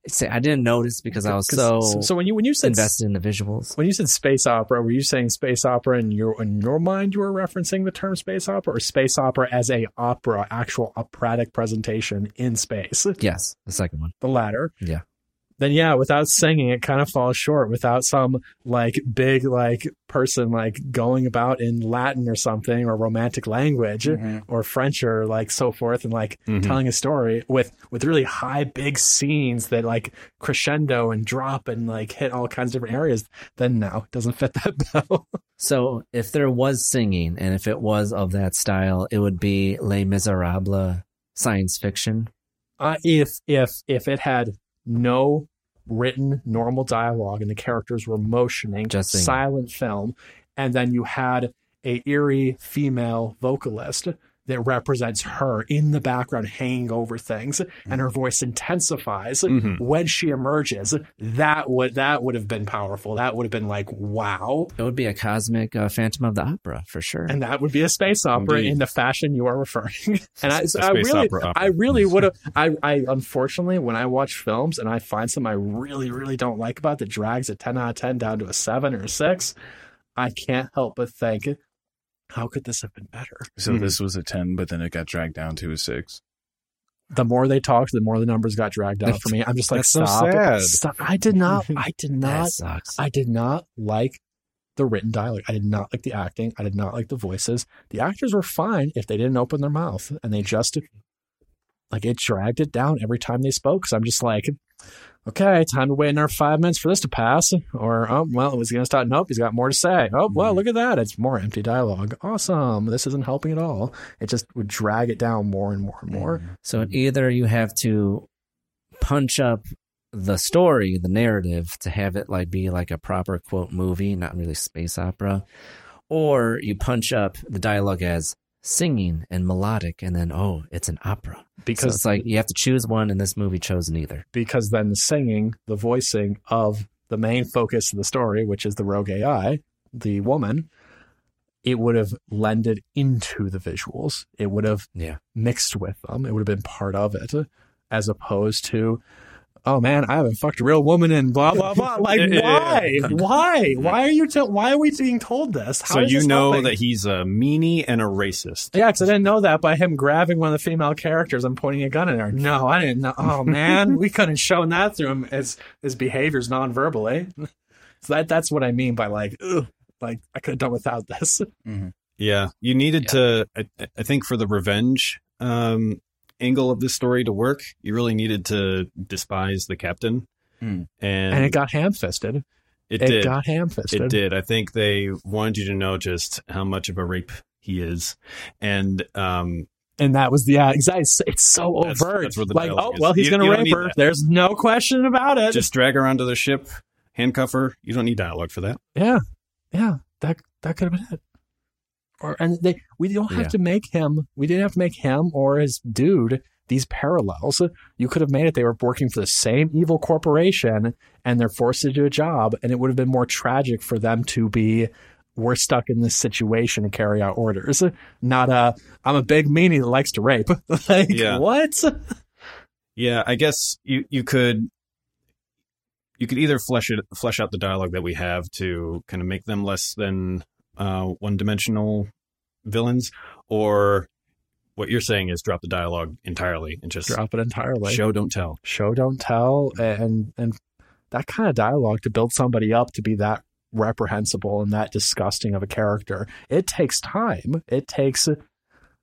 say I didn't notice because I was 'Cause- so, so when you when you said invested in the visuals. When you said space opera, were you saying space opera in your in your mind you were referencing the term space opera or space opera as a opera, actual operatic presentation in space? Yes, the second one. The latter. Yeah. Then yeah, without singing it kind of falls short without some like big like person like going about in Latin or something or romantic language or French or like so forth and like Mhm. telling a story with with really high big scenes that like crescendo and drop and like hit all kinds of different areas then no it doesn't fit that [LAUGHS] bill So if there was singing and if it was of that style, it would be Les Miserables science fiction. uh, if if if it had no written normal dialogue and the characters were motioning Just silent film. And then you had a eerie female vocalist that represents her in the background hanging over things and her voice intensifies Mhm. when she emerges that would that would have been powerful that would have been like wow It would be a cosmic uh, Phantom of the Opera for sure. and that would be a space opera Indeed. in the fashion you are referring. [LAUGHS] and I, A so I really, opera opera. I really would have. I, I unfortunately, when I watch films and I find something I really, really don't like about that drags a ten out of ten down to a seven or a six, I can't help but think, how could this have been better? So Mhm. this was a 10, but then it got dragged down to a 6. The more they talked, the more the numbers got dragged out for me. I'm just like, That's so stop, sad. stop. I did not. [LAUGHS] I did that not sucks. I did not like the written dialogue. I did not like the acting. I did not like the voices. The actors were fine if they didn't open their mouth and they just like it dragged it down every time they spoke. So I'm just like, okay, time to wait another five minutes for this to pass. Or oh well, it was gonna stop. Nope, he's got more to say. Oh well, hmm. look at that. It's more empty dialogue. Awesome. This isn't helping at all. It just would drag it down more and more and more. Hmm. So either you have to punch up the story, the narrative, to have it like be like a proper quote movie, not really space opera, or you punch up the dialogue as singing and melodic, and then oh, it's an opera. Because so it's like you have to choose one, and this movie chose neither. Because then the singing, the voicing of the main focus of the story, which is the rogue AI, the woman, it would have lended into the visuals. It would have yeah. mixed with them. It would have been part of it, as opposed to oh man, I haven't fucked a real woman in blah blah blah. [LAUGHS] Like why? why? Why are you? Te- why are we being told this? How so you know helping? that he's a meanie and a racist. Yeah, because I didn't know that by him grabbing one of the female characters and pointing a gun at her. No, I didn't know. Oh man, [LAUGHS] we couldn't shown that through him as his behaviors non-verbally. So that that's what I mean by like, ugh, like I could have done without this. Mm-hmm. Yeah, you needed yeah. to. I, I, think for the revenge um, angle of this story to work, you really needed to despise the captain. Mm. And, and it got ham fisted. It, it did. got ham fisted. It did. I think they wanted you to know just how much of a rape he is. And, um, and that was the yeah, exactly. It's, it's so that's, overt. That's like, oh well, he's going to rape her. That. There's no question about it. Just drag her onto the ship, handcuff her. You don't need dialogue for that. Yeah, yeah. That that could have been it or and they we don't have yeah. to make him we didn't have to make him or his dude these parallels you could have made it they were working for the same evil corporation and they're forced to do a job and it would have been more tragic for them to be we're stuck in this situation and carry out orders not a i'm a big meanie that likes to rape [LAUGHS] like yeah. what yeah i guess you you could you could either flesh it flesh out the dialogue that we have to kind of make them less than uh, one dimensional villains, or what you're saying is drop the dialogue entirely and just drop it entirely. Show don't tell. Show don't tell, and and that kind of dialogue to build somebody up to be that reprehensible and that disgusting of a character. It takes time. It takes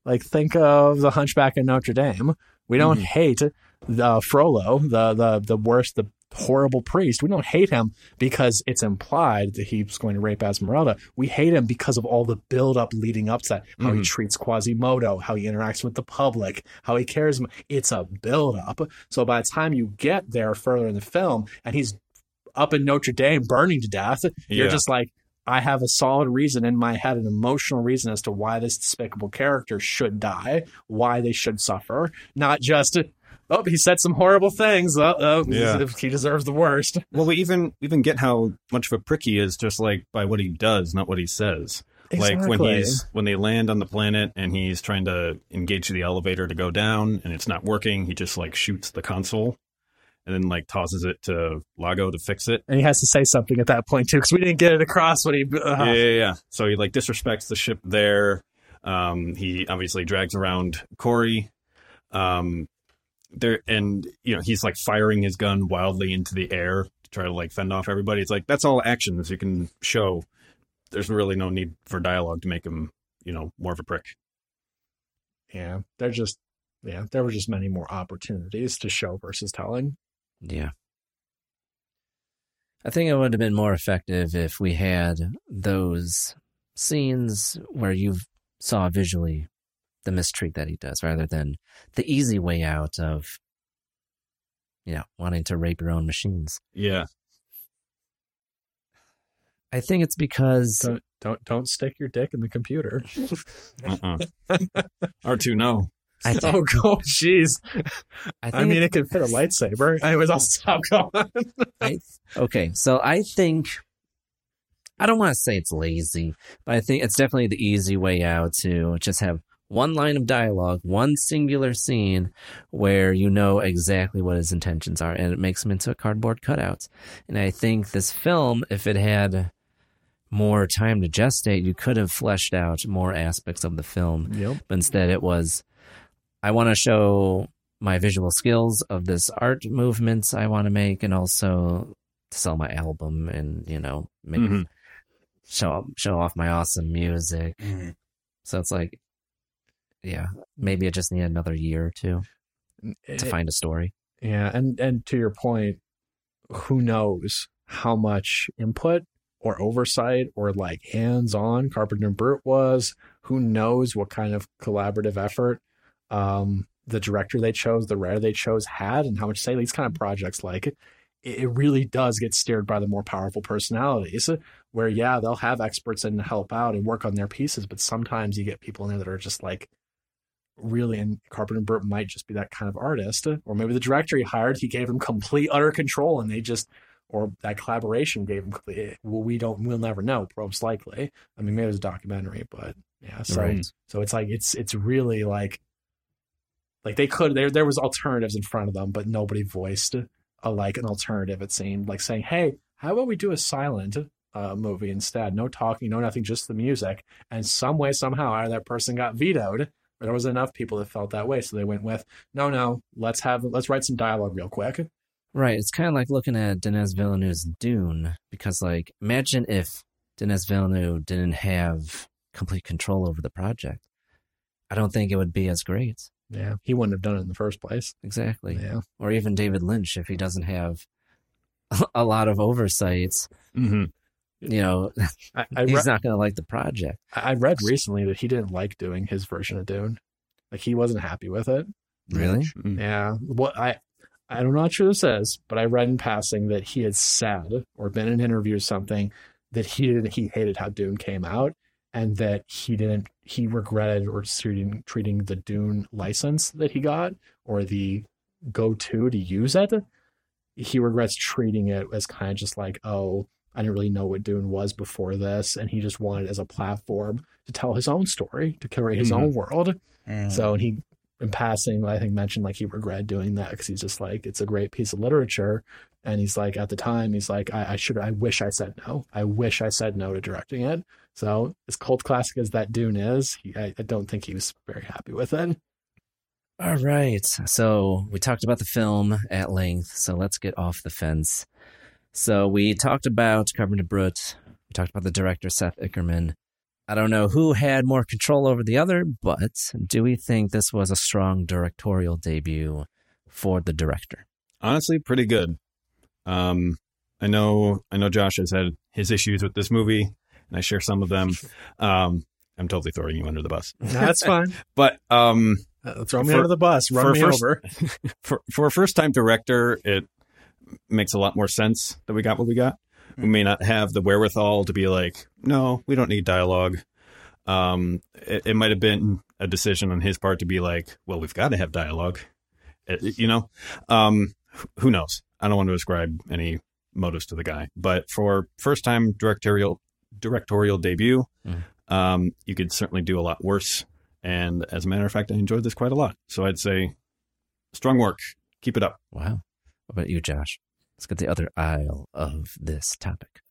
like think of the Hunchback of Notre Dame. We don't mm. hate the Frollo, the the the worst, the horrible priest. We don't hate him because it's implied that he's going to rape Esmeralda. We hate him because of all the build up leading up to that. How mm-hmm. he treats Quasimodo, how he interacts with the public, how he cares. It's a build up. So by the time you get there further in the film and he's up in Notre Dame burning to death, you're just like, I have a solid reason in my head, an emotional reason as to why this despicable character should die, why they should suffer, not just oh, he said some horrible things. Oh, oh yeah. he deserves the worst. [LAUGHS] Well, we even even get how much of a prick he is just like by what he does, not what he says. Exactly. Like when he's when they land on the planet and he's trying to engage the elevator to go down and it's not working, he just like shoots the console and then like tosses it to Lago to fix it. And he has to say something at that point too, because we didn't get it across when he. Uh, yeah, yeah, yeah. So he like disrespects the ship there. Um, he obviously drags around Corey. Um, there and you know he's like firing his gun wildly into the air to try to like fend off everybody it's like that's all actions you can show there's really no need for dialogue to make him you know more of a prick yeah they're just yeah there were just many more opportunities to show versus telling yeah. I think it would have been more effective if we had those scenes where you saw visually the mistreat that he does rather than the easy way out of you know wanting to rape your own machines. Yeah. I think it's because don't don't, don't stick your dick in the computer. [LAUGHS] Uh-uh. r2 no I [LAUGHS] oh, think, oh, oh, jeez. I, I, mean, it, it could fit a lightsaber. [LAUGHS] I was also stop going. I, okay, so I think I don't want to say it's lazy, but I think it's definitely the easy way out to just have one line of dialogue, one singular scene where you know exactly what his intentions are, and it makes him into a cardboard cutout. And I think this film, if it had more time to gestate, you could have fleshed out more aspects of the film. Yep. But instead, it was, I want to show my visual skills of this art movements I want to make, and also sell my album and you know make mm-hmm. show show off my awesome music. Mm-hmm. So it's like yeah, maybe I just need another year or two it, to find a story. Yeah, and and to your point, who knows how much input or oversight or like hands-on Carpenter Brut was? Who knows what kind of collaborative effort um, the director they chose, the writer they chose had, and how much say these kind of projects like it it really does get steered by the more powerful personalities. Where yeah, they'll have experts in to help out and work on their pieces, but sometimes you get people in there that are just like really and Carpenter Brut might just be that kind of artist. Or maybe the director he hired, he gave him complete utter control and they just or that collaboration gave him complete well, we don't we'll never know, most likely. I mean maybe it was a documentary, but yeah. So Right. so it's like it's it's really like like they could there there was alternatives in front of them, but nobody voiced a like an alternative, it seemed, like saying, Hey, how about we do a silent uh, movie instead? No talking, no nothing, just the music. And some way, somehow, either that person got vetoed, but there was enough people that felt that way, so they went with, no, no, let's have let's write some dialogue real quick. Right. It's kind of like looking at Denis Villeneuve's Dune because, like, imagine if Denis Villeneuve didn't have complete control over the project. I don't think it would be as great. Yeah, he wouldn't have done it in the first place. Exactly. Yeah. Or even David Lynch if he doesn't have [LAUGHS] a lot of oversights. Mm-hmm. You know, I, I [LAUGHS] he's re- not going to like the project. I I read recently that he didn't like doing his version of Dune. Like he wasn't happy with it. Really? Yeah. What I I'm not sure this is, but I read in passing that he had said or been in an interview or something that he didn't he hated how Dune came out and that he didn't he regretted or treating treating the Dune license that he got or the go to to use it. He regrets treating it as kind of just like, oh, I didn't really know what Dune was before this, and he just wanted as a platform to tell his own story, to create his Mhm. own world. Mm. So, and he, in passing, I think mentioned like he regretted doing that because he's just like, it's a great piece of literature. And he's like, at the time, he's like, I, I should, I wish I said no. I wish I said no to directing it. So, as cult classic as that Dune is, he, I, I don't think he was very happy with it. All right. So we talked about the film at length. So let's get off the fence. So we talked about Carpenter Brut. We talked about the director, Seth Ickerman. I don't know who had more control over the other, but do we think this was a strong directorial debut for the director? honestly pretty good. Um, I know I know Josh has had his issues with this movie, and I share some of them. Um, I'm totally throwing you under the bus. That's fine. [LAUGHS] But um, Uh, throw me for- under the bus, run me first- over. [LAUGHS] [LAUGHS] for for a first time director, it makes a lot more sense that we got what we got. We may not have the wherewithal to be like, no, we don't need dialogue. Um, it, it might have been a decision on his part to be like, well, we've got to have dialogue. It- you know, um, who knows? I don't want to ascribe any motives to the guy, but for first time directorial directorial debut, Mm. um, you could certainly do a lot worse. And as a matter of fact, I enjoyed this quite a lot. So I'd say strong work. Keep it up. Wow. What about you, Josh? Let's get the other aisle of this topic.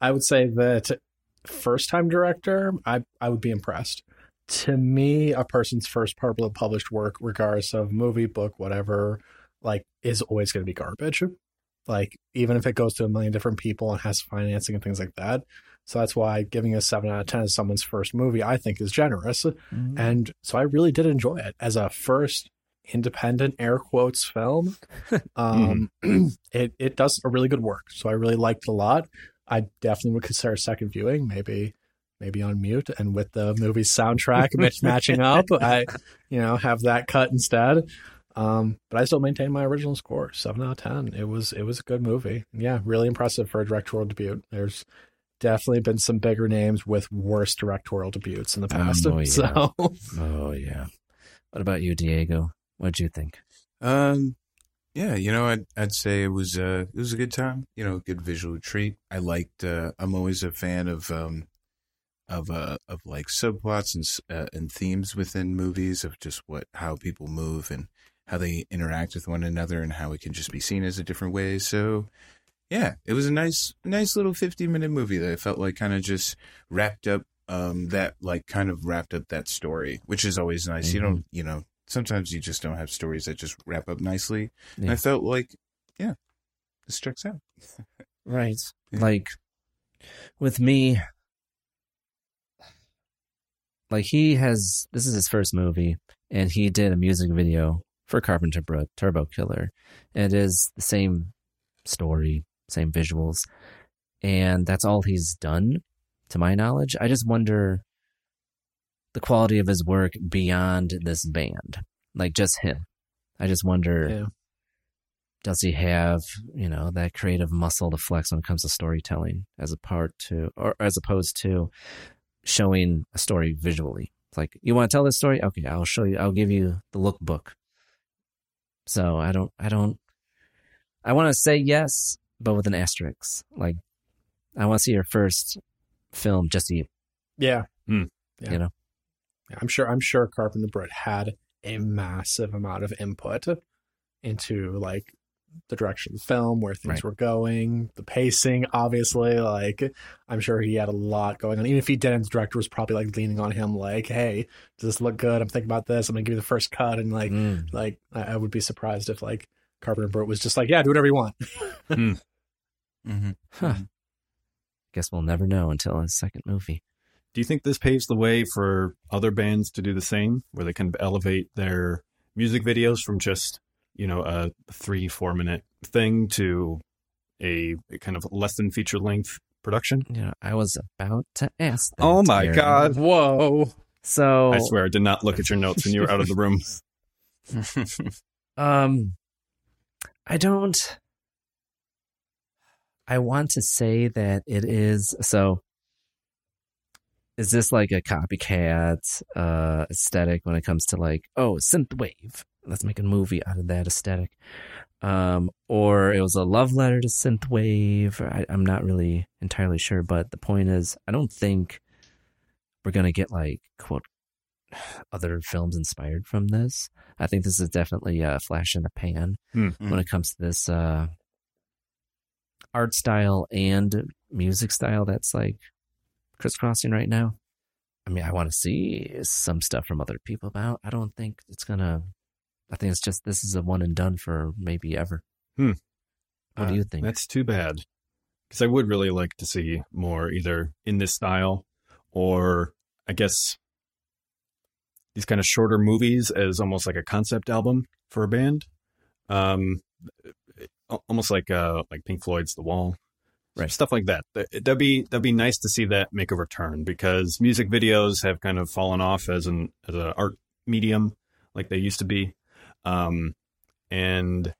I would say that first time director, I, I would be impressed. To me, a person's first public published work, regardless of movie, book, whatever, like is always going to be garbage. Like even if it goes to a million different people and has financing and things like that. So that's why giving a seven out of ten as someone's first movie, I think, is generous. And so I really did enjoy it as a first independent air quotes film. [LAUGHS] Um, [CLEARS THROAT] it it does a really good work. So I really liked a lot. I definitely would consider a second viewing, maybe maybe on mute and with the movie's soundtrack [LAUGHS] match- matching up. I you know have that cut instead. Um, but I still maintain my original score, seven out of ten. It was it was a good movie. Yeah, really impressive for a directorial debut. There's definitely been some bigger names with worse directorial debuts in the past. Oh, [LAUGHS] yeah. So Oh, yeah. What about you, Diego? What'd you think? Um, yeah, you know, I'd I'd say it was uh it was a good time. You know, a good visual treat. I liked. Uh, I'm always a fan of um of uh of like subplots and uh, and themes within movies of just what how people move and how they interact with one another and how it can just be seen as a different way. So. Yeah, it was a nice, nice little 50 minute movie that I felt like kind of just wrapped up, um, that like kind of wrapped up that story, which is always nice. You don't, you know, sometimes you just don't have stories that just wrap up nicely. And I felt like, yeah, this checks out. Right. [LAUGHS] Yeah. Like with me, like he has this is his first movie, and he did a music video for Carpenter Brut, Turbo Killer. And it is the same story, same visuals, and that's all he's done, to my knowledge. I just wonder the quality of his work beyond this band, like just him. I just wonder yeah. does he have you know that creative muscle to flex when it comes to storytelling as a part to or as opposed to showing a story visually it's like you want to tell this story okay i'll show you i'll give you the lookbook so i don't i don't i want to say yes but with an asterisk like i want to see your first film just to you Yeah. Hmm. Yeah. you know Yeah, I'm sure. I'm sure Carpenter Brut had a massive amount of input into like the direction of the film, where things Right. were going, the pacing. Obviously, like I'm sure he had a lot going on. Even if he didn't, the director was probably like leaning on him, like, "Hey, does this look good? I'm thinking about this. I'm gonna give you the first cut." And like, Mm. like I, I would be surprised if like Carpenter Brut was just like, "Yeah, do whatever you want." Hmm. Mm-hmm. Huh. Guess we'll never know until his second movie. Do you think this paves the way for other bands to do the same, where they can elevate their music videos from just, you know, a three, four minute thing to a, a kind of less than feature length production? You know, I was about to ask. That, Oh my Aaron. God. Whoa! So I swear I did not look at your notes when you were out of the room. [LAUGHS] Um, I don't. I want to say that it is so. Is this like a copycat uh, aesthetic when it comes to like, oh, synthwave? Let's make a movie out of that aesthetic. Um, or it was a love letter to synthwave. I, I'm not really entirely sure, but the point is, I don't think we're gonna get like quote [SIGHS] other films inspired from this. I think this is definitely a flash in the pan Hmm. when it comes to this uh, art style and music style that's like crisscrossing right now. I mean, I want to see some stuff from other people, but I don't think it's gonna. I think it's just this is a one and done for maybe ever. Hmm. What do Uh, you think? That's too bad. Because I would really like to see more either in this style or I guess these kind of shorter movies as almost like a concept album for a band. Um, almost like uh like Pink Floyd's The Wall. Right. Stuff like that. That- That'd be that'd be nice to see that make a return because music videos have kind of fallen off as an as an art medium like they used to be. Um, and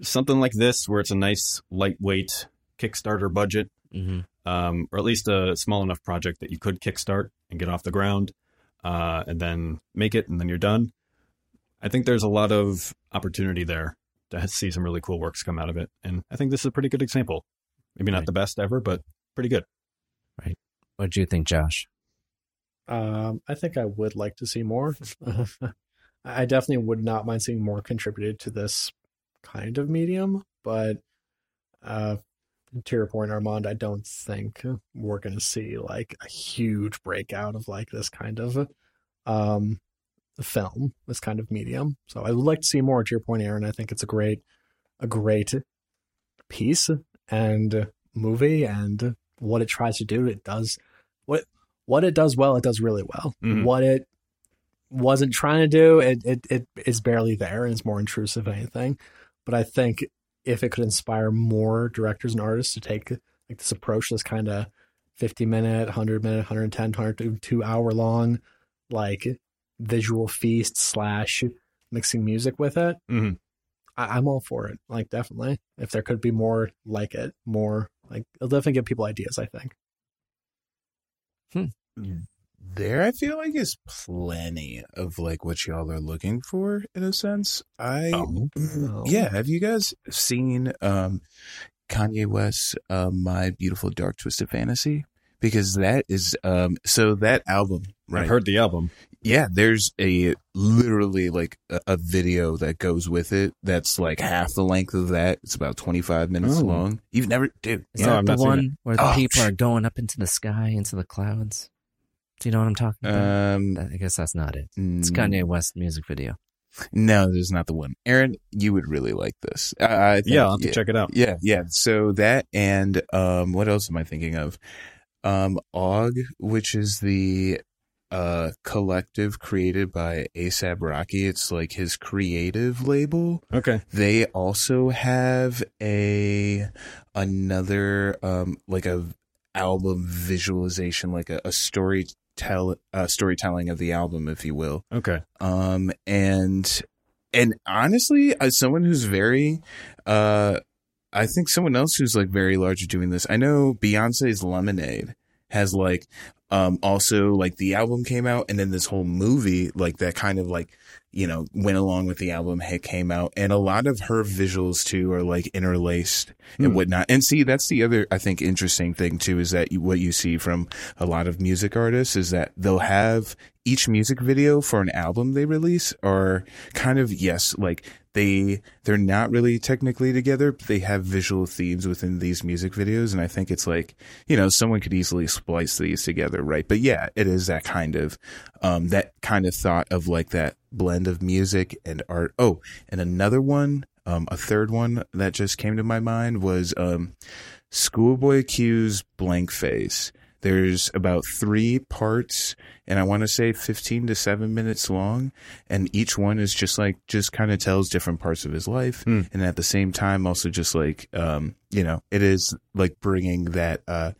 something like this where it's a nice lightweight Kickstarter budget, hmm um, or at least a small enough project that you could kickstart and get off the ground, uh, and then make it, and then you're done. I think there's a lot of opportunity there to see some really cool works come out of it, and I think this is a pretty good example. Maybe not Right. the best ever, but pretty good. Right. What do you think, Josh? Um, I think I would like to see more. [LAUGHS] I definitely would not mind seeing more contributed to this kind of medium, but uh, to your point, Armand, I don't think we're going to see like a huge breakout of like this kind of um film, this kind of medium. So I would like to see more. To your point, Aaron, I think it's a great, a great piece and movie, and what it tries to do, it does what what it does well, it does really well. Mhm. What it wasn't trying to do, it, it it is barely there and it's more intrusive than anything. But I think if it could inspire more directors and artists to take like this approach, this kind of 50 minute, 100 minute, 110, 102 hour long, like visual feast slash mixing music with it, Mhm. I, I'm all for it. Like, definitely. If there could be more like it, more like, it'll definitely give people ideas, I think. There, I feel like is plenty of like what y'all are looking for in a sense. I Oh. Oh. yeah. Have you guys seen um Kanye West's uh, "My Beautiful Dark Twisted Fantasy"? Because that is um so that album right I've heard the album. Yeah, there's a literally like a, a video that goes with it that's like half the length of that. It's about 25 minutes Oh. long. You've never, dude. Is No, that I've the not seen one where the Oh, people sh- are going up into the sky, into the clouds? Do you know what I'm talking about? Um, I guess that's not it. It's mm, Kanye West music video. No, this is not the one. Aaron, you would really like this. I, I think- Yeah, I'll have to yeah, check it out. Yeah, yeah. So that and um, what else am I thinking of? Um, AWGE, which is the uh collective created by ASAP Rocky. It's like his creative label. Okay. They also have a another um like a album visualization, like a, a story tell uh, storytelling of the album, if you will. Okay. Um and and honestly, as someone who's very Uh, I think someone else who's like very large doing this. I know Beyonce's Lemonade has like um also like the album came out and then this whole movie like that kind of like you know went along with the album hit came out and a lot of her visuals too are like interlaced and Hmm. whatnot and see that's the other i think interesting thing too is that you, what you see from a lot of music artists is that they'll have each music video for an album they release are kind of yes like they they're not really technically together but they have visual themes within these music videos and i think it's like you know someone could easily splice these together right? But yeah it is that kind of um that kind of thought of like that blend of music and art. Oh and another one um a third one that just came to my mind was um schoolboy q's blank face there's about three parts and i want to say 15 to 7 minutes long and each one is just like just kind of tells different parts of his life Hmm. and at the same time also just like um you know it is like bringing that uh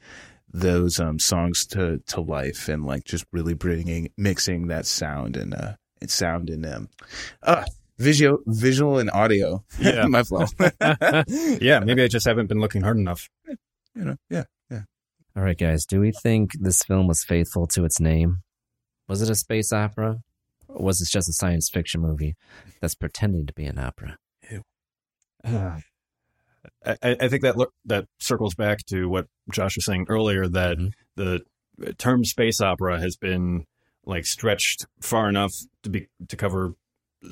those um songs to to life and like just really bringing mixing that sound and uh and sound in them uh visual visual and audio [LAUGHS] Yeah. my flow [LAUGHS] yeah, maybe I just haven't been looking hard enough. you know yeah All right, guys. Do we think this film was faithful to its name? Was it a space opera? Or was it just a science fiction movie that's pretending to be an opera? Uh, [SIGHS] I, I think that lo- that circles back to what Josh was saying earlier that the term space opera has been like stretched far enough to be to cover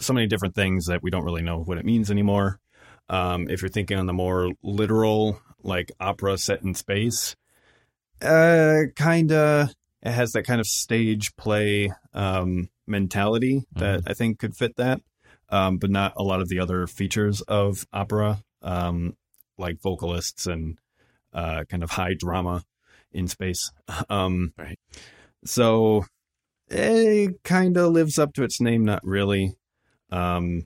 so many different things that we don't really know what it means anymore. Um, if you're thinking on the more literal, like opera set in space, uh, kind of it has that kind of stage play um, mentality that I think could fit that, um, but not a lot of the other features of opera, um, like vocalists and uh, kind of high drama in space. [LAUGHS] Um, right. So it kind of lives up to its name, not really. Um,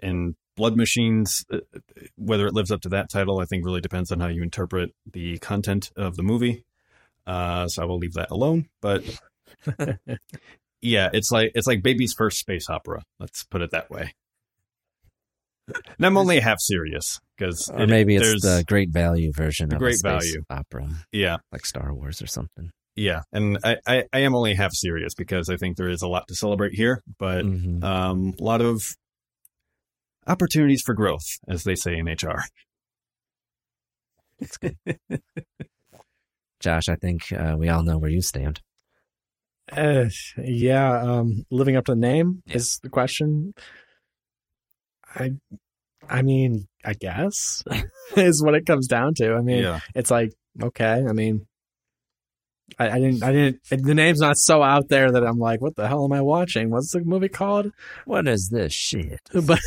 and Blood Machines, uh, whether it lives up to that title, I think really depends on how you interpret the content of the movie. Uh, so I will leave that alone. But [LAUGHS] yeah, it's like it's like baby's first space opera. Let's put it that way. And I'm only half serious because Or maybe it's the great value version The of great value. opera. Yeah. Like Star Wars or something. Yeah, and I, I, I am only half serious because I think there is a lot to celebrate here, but Mhm. um, a lot of opportunities for growth, as they say in HR. [LAUGHS] Josh, I think uh, we all know where you stand. Uh, yeah, um, living up to the name is the question. I, I mean, I guess [LAUGHS] is what it comes down to. I mean, Yeah. it's like okay. I mean, I, I didn't, I didn't. The name's not so out there that I'm like, what the hell am I watching? What's the movie called? What is this shit? [LAUGHS] But,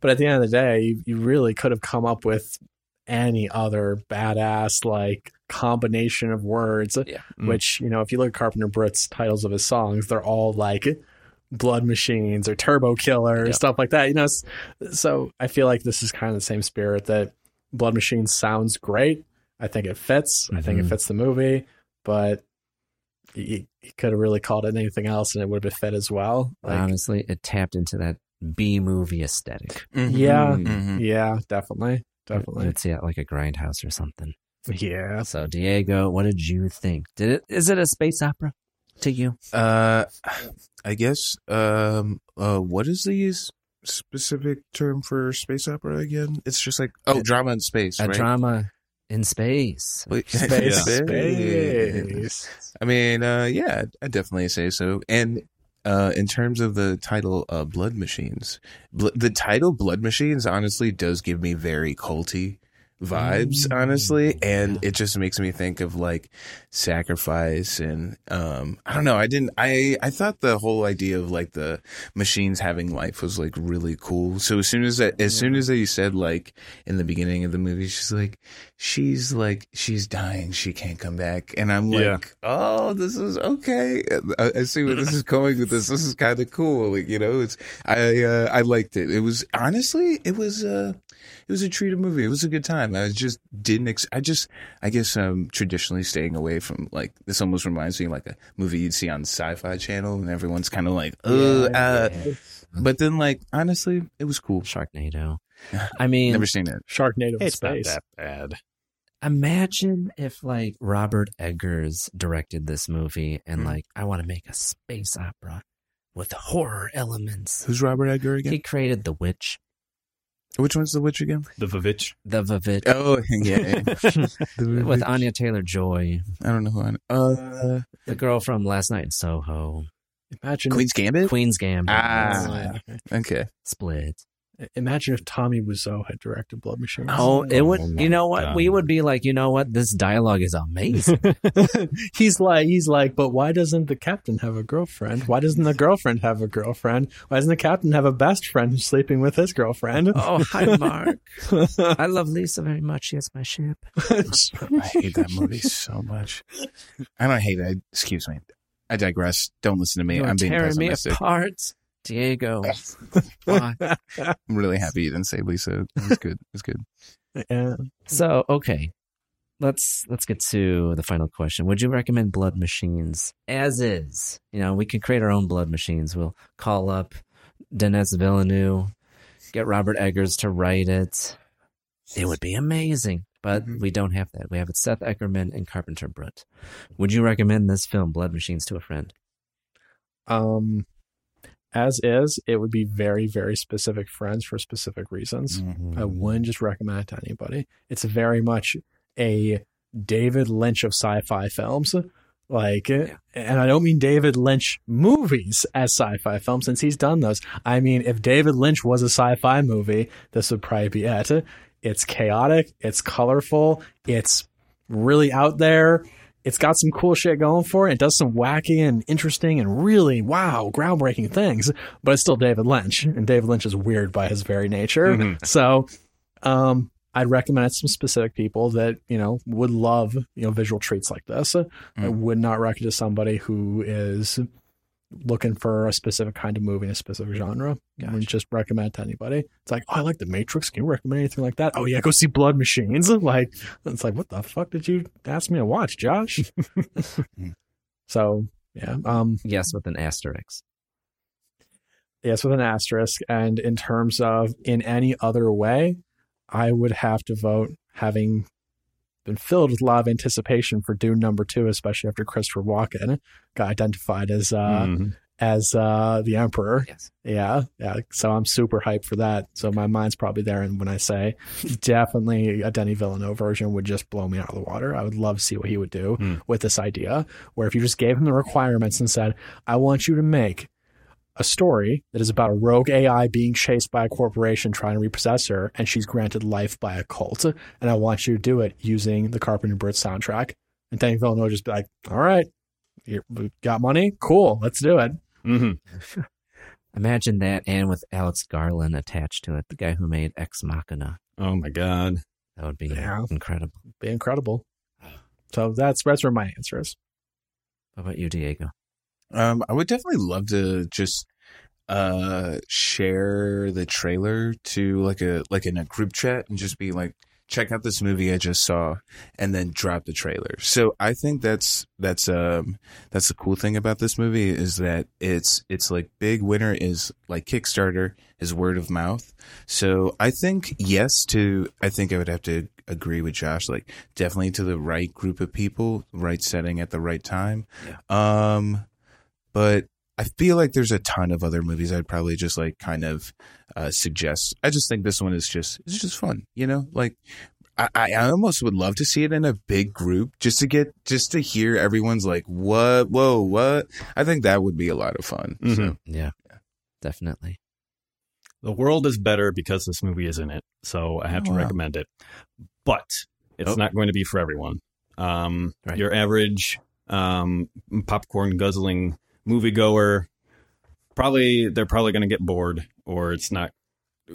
but at the end of the day, you, you really could have come up with any other badass like combination of words. Yeah. Mm. Which you know, if you look at Carpenter Brut's titles of his songs, they're all like Blood Machines or Turbo Killer or Yeah. stuff like that. You know, so I feel like this is kind of the same spirit that Blood Machines sounds great. I think it fits. I think it Mhm. fits the movie, but you, you could have really called it anything else and it would have been fit as well. Like, Honestly, it tapped into that B movie aesthetic. yeah, Mhm. yeah, definitely, definitely. Let's see it like a grindhouse or something. Yeah. So, Diego, what did you think? Did it? Is it a space opera to you? Uh, I guess. Um. Uh. What is the specific term for space opera again? It's just like oh, drama in space. A right? drama in space. Space, [LAUGHS] space. space. I mean, uh, yeah, I definitely say so. And uh, in terms of the title, uh, Blood Machines, Bl- the title Blood Machines honestly does give me very culty vibes, honestly, and it just makes me think of like sacrifice and um I don't know, I didn't I I thought the whole idea of like the machines having life was like really cool. So as soon as that as soon as you said like in the beginning of the movie she's like she's like she's dying, she can't come back and I'm like Yeah. oh, this is okay. I, I see where this is going with this. This is kind of cool. Like, you know, it's, I, uh, I liked it. It was honestly, it was, uh, it was a treated movie. It was a good time. I just didn't, ex- I just, I guess, um, traditionally staying away from like, this almost reminds me of like a movie you'd see on Sci Fi Channel and everyone's kind of like, uh, uh, but then like, honestly, it was cool. Sharknado. [LAUGHS] I mean, Never seen it. Sharknado in It's space. not that bad. Imagine if like Robert Eggers directed this movie and Hmm. like I want to make a space opera with horror elements. Who's Robert Edgar again? He created The Witch, Which one's the witch again? The Vavitch. The Vavitch, Oh, [LAUGHS] yeah. [LAUGHS] The with. Anya Taylor Joy, I don't know who. I Uh, the girl from Last Night in Soho, Imagine Queen's Gambit. Queen's Gambit, Ah, okay. Split. Imagine if Tommy Wiseau had directed Blood Machine. Oh, it oh would. Oh you know what? God. We would be like, you know what? This dialogue is amazing. [LAUGHS] [LAUGHS] he's like, he's like, but why doesn't the captain have a girlfriend? Why doesn't the girlfriend have a girlfriend? Why doesn't the captain have a best friend who's sleeping with his girlfriend? oh, hi, Mark. [LAUGHS] I love Lisa very much. She is my ship. I hate that movie so much. I don't hate it. Excuse me. I digress. Don't listen to me. You're I'm being tearing me pessimistic. apart, Diego. [LAUGHS] I'm really happy you didn't say Lisa. It was good. It was good. [LAUGHS] yeah. So okay, let's let's get to the final question. Would you recommend Blood Machines as is? You know, we can create our own Blood Machines. We'll call up Denis Villeneuve, get Robert Eggers to write it. It would be amazing, but we don't have that. We have it Seth Ickerman and Carpenter Brut. Would you recommend this film, Blood Machines, to a friend? Um, as is, it would be very, very specific friends for specific reasons. Mm-hmm. I wouldn't just recommend it to anybody. It's very much a David Lynch of sci-fi films. Like, and I don't mean David Lynch movies as sci-fi films, since he's done those. I mean, if David Lynch was a sci-fi movie, this would probably be it. It's chaotic, it's colorful, it's really out there. It's got some cool shit going for it. It does some wacky and interesting and really wow, groundbreaking things, but it's still David Lynch, and David Lynch is weird by his very nature. So, um, I'd recommend it to some specific people that you know would love you know visual treats like this. I would not recommend it to somebody who is looking for a specific kind of movie in a specific genre. I wouldn't just recommend to anybody. It's like, oh, I like The Matrix. Can you recommend anything like that? Oh yeah, go see Blood Machines. [LAUGHS] Like, it's like, what the fuck did you ask me to watch, Josh? [LAUGHS] so yeah, um, Yes, with an asterisk. yes, with an asterisk. And in terms of in any other way, I would have to vote having been filled with a lot of anticipation for Dune number two, especially after Christopher Walken got identified as uh, Mhm. as uh, the Emperor. Yes. Yeah, yeah. So I'm super hyped for that. So my mind's probably there. And when I say [LAUGHS] definitely a Denis Villeneuve version would just blow me out of the water. I would love to see what he would do Hmm. with this idea. Where if you just gave him the requirements and said, "I want you to make a story that is about a rogue AI being chased by a corporation trying to repossess her, and she's granted life by a cult, and I want you to do it using the Carpenter Brut soundtrack." And Denis Villeneuve would just be like, "All right, you we got money, cool, let's do it." Mhm. [LAUGHS] Imagine that, and with Alex Garland attached to it, the guy who made Ex Machina. Oh my god. That would be Yeah. incredible. Be incredible. So that's that's where my answer is. How about you, Diego? Um, I would definitely love to just uh share the trailer to like a like in a group chat and just be like check out this movie I just saw and then drop the trailer. So I think that's that's um that's the cool thing about this movie is that it's it's like big winner is like Kickstarter is word of mouth. So I think yes to I think I would have to agree with Josh like definitely to the right group of people, right setting at the right time. Um but I feel like there's a ton of other movies I'd probably just like kind of uh, suggest. I just think this one is just it's just fun, you know. Like I, I almost would love to see it in a big group just to get just to hear everyone's like what, whoa, what. I think that would be a lot of fun. So Mhm. Yeah, definitely. The world is better because this movie is in it, so I have to Oh, wow. recommend it. But it's Oh. not going to be for everyone. Um, Right. Your average um, popcorn guzzling moviegoer probably they're probably going to get bored, or it's not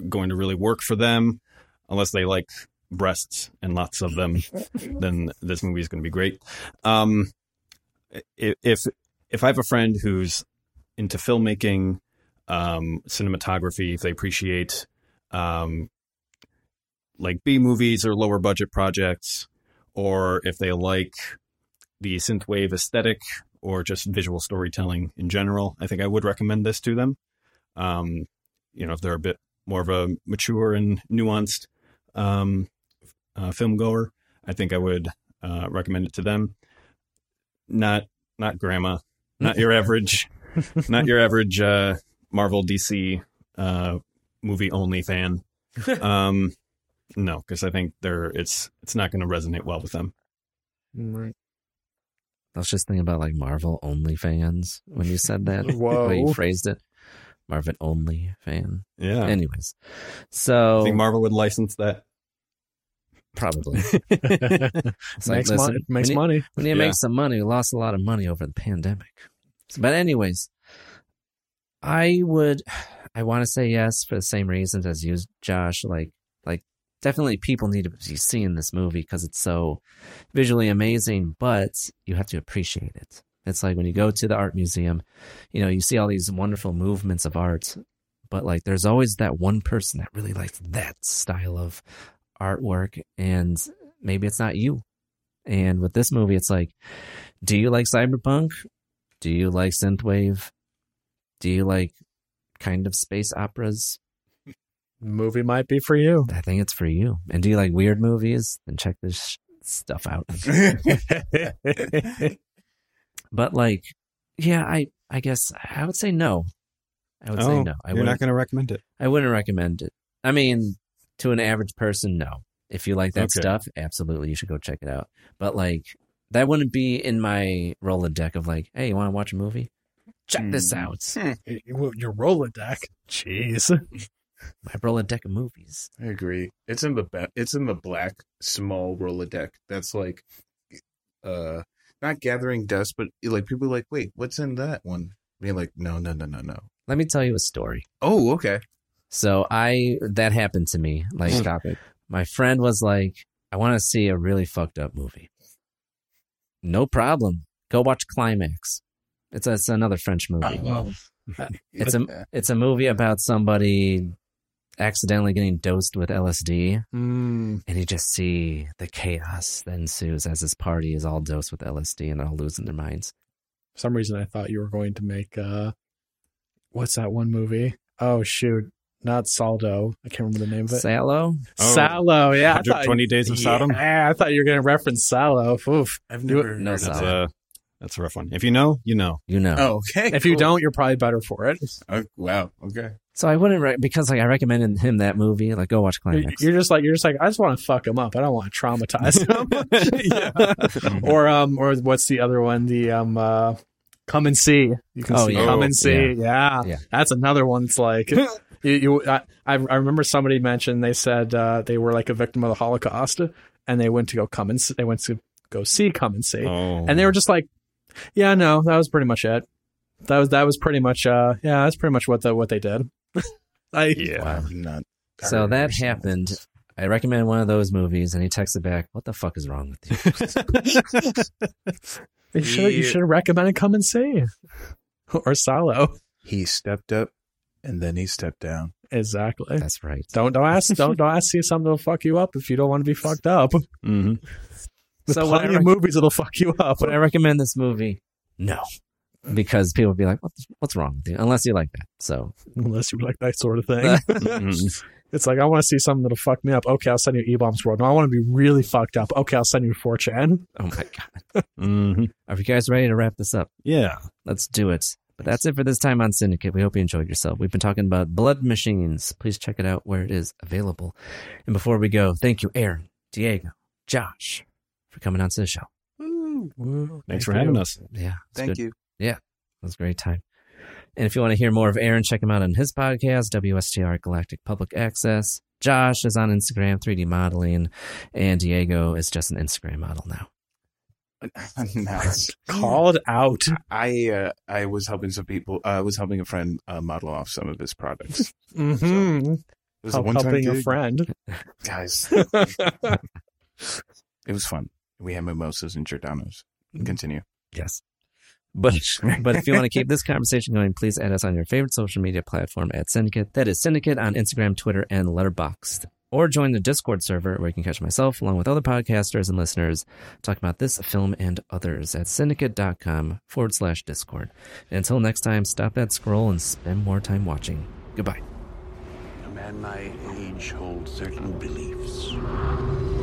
going to really work for them unless they like breasts and lots of them. [LAUGHS] then this movie is going to be great. Um, if if I have a friend who's into filmmaking, um, cinematography, if they appreciate um, like B movies or lower budget projects, or if they like the synthwave aesthetic or just visual storytelling in general, I think I would recommend this to them. Um, you know, if they're a bit more of a mature and nuanced um, uh, film goer, I think I would uh, recommend it to them. Not not grandma, not your [LAUGHS] average, not your average uh, Marvel DC uh, movie only fan. [LAUGHS] Um, no, because I think they're it's it's not going to resonate well with them. Right. I was just thinking about like Marvel only fans when you said that. [LAUGHS] [LAUGHS] Whoa. way you phrased it. Marvel only fan. Yeah. Anyways, so I think Marvel would license that. probably [LAUGHS] It's like, makes listen, money. Makes we need- money. We need to make some money. We lost a lot of money over the pandemic. But anyways, I would [SIGHS] I want to say yes for the same reasons as you, Josh. Like definitely people need to be seeing this movie because it's so visually amazing, but you have to appreciate it. It's like when you go to the art museum, you know, you see all these wonderful movements of art, but like there's always that one person that really likes that style of artwork and maybe it's not you. And with this movie, it's like, do you like cyberpunk? Do you like synthwave? Do you like kind of space operas? Movie might be for you. I think it's for you. And do you like weird movies? Then check this sh- stuff out. [LAUGHS] [LAUGHS] but like, yeah, I I guess I would say no. I would say Oh, no. I you're wouldn't- going to recommend it. I wouldn't recommend it. I mean, to an average person, no. If you like that Okay. stuff, absolutely, you should go check it out. But like, that wouldn't be in my Rolodeck of like, hey, you want to watch a movie? Check this Hmm. out. [LAUGHS] You- Your Rolodeck. Jeez. My Rolodeck of movies. I agree. It's in the ba- it's in the black small Rolodeck. That's like, uh, not gathering dust, but like people are like, wait, what's in that one? Being like, no, no, no, no, no. Let me tell you a story. Oh, okay. So I that happened to me. Like, [LAUGHS] Stop it. my friend was like, I want to see a really fucked up movie. No problem. Go watch Climax. It's, it's another French movie. Oh, It's a [LAUGHS] it's a movie about somebody accidentally getting dosed with LSD, Mm, and you just see the chaos that ensues as this party is all dosed with LSD and they're all losing their minds. for some reason I thought you were going to make uh what's that one movie? Oh shoot. Not Saldo. I can't remember the name of it. Salo, Oh, Salo, yeah. I thought- 120 Days of Sodom? Yeah, I thought you were going to reference Salo. Oof. I've never no heard That's Salo. a that's a rough one. If you know, you know. you know. Oh, okay. [LAUGHS] If you don't, you're probably better for it. Oh, wow. Okay. So I wouldn't re- because like I recommended him that movie. Like, go watch Climax. you're just like you're just like I just want to fuck him up. I don't want to traumatize him. [LAUGHS] [LAUGHS] or um or what's the other one? The um uh Come and See. You can Oh, see yeah. Come Oh, and See. Yeah. Yeah. That's another one. It's like [LAUGHS] you, you I, I I remember somebody mentioned they said uh, they were like a victim of the Holocaust and they went to go come and see, they went to go see Come and See. Oh. And they were just like, yeah, no, that was pretty much it. That was that was pretty much uh yeah, that's pretty much what the what they did. [LAUGHS] I yeah. Wow. Not. So that or seen happened. I recommend one of those movies, and he texted back, "What the fuck is wrong with you?" [LAUGHS] You should you should have recommended Come and See or Salo. He stepped up and then he stepped down. Exactly. That's right. Don't don't ask don't don't ask to see something that'll fuck you up if you don't want to be fucked up. hmm There's So when I plenty of rec- movies that'll fuck you up. Would I recommend this movie? No, because people would be like, "What's what's wrong with you?" Unless you like that. So Unless you like that sort of thing. [LAUGHS] [LAUGHS] It's like I want to see something that'll fuck me up. Okay, I'll send you E Bombs World. No, I want to be really fucked up. Okay, I'll send you 4chan. oh my god, hmm are you guys ready to wrap this up? Yeah. Let's do it. But that's it for this time on Syndicate. We hope you enjoyed yourself. We've been talking about Blood Machines. Please check it out where it is available. And before we go, thank you, Aaron, Diego, Josh, for coming on to the show. Thanks for having us. Yeah. Thank good. you. Yeah. It was a great time. And if you want to hear more of Aaron, check him out on his podcast, WSTR Galactic Public Access. Josh is on Instagram, 3D modeling, and Diego is just an Instagram model now. [LAUGHS] nice. Called out. I uh, I was helping some people. uh, I was helping a friend uh, model off some of his products. Mm-hmm. It was a Help, one-time helping a friend. guys. [LAUGHS] it was fun. We had mimosas and Giordano's. Continue. Yes. But [LAUGHS] but if you want to keep this conversation going, please add us on your favorite social media platform at Syndicate. That is Syndicate on Instagram, Twitter, and Letterboxd. Or join the Discord server where you can catch myself along with other podcasters and listeners talking about this film and others at syndicate.com forward slash Discord. Until next time, stop that scroll and spend more time watching. Goodbye. No matter and my age hold certain beliefs.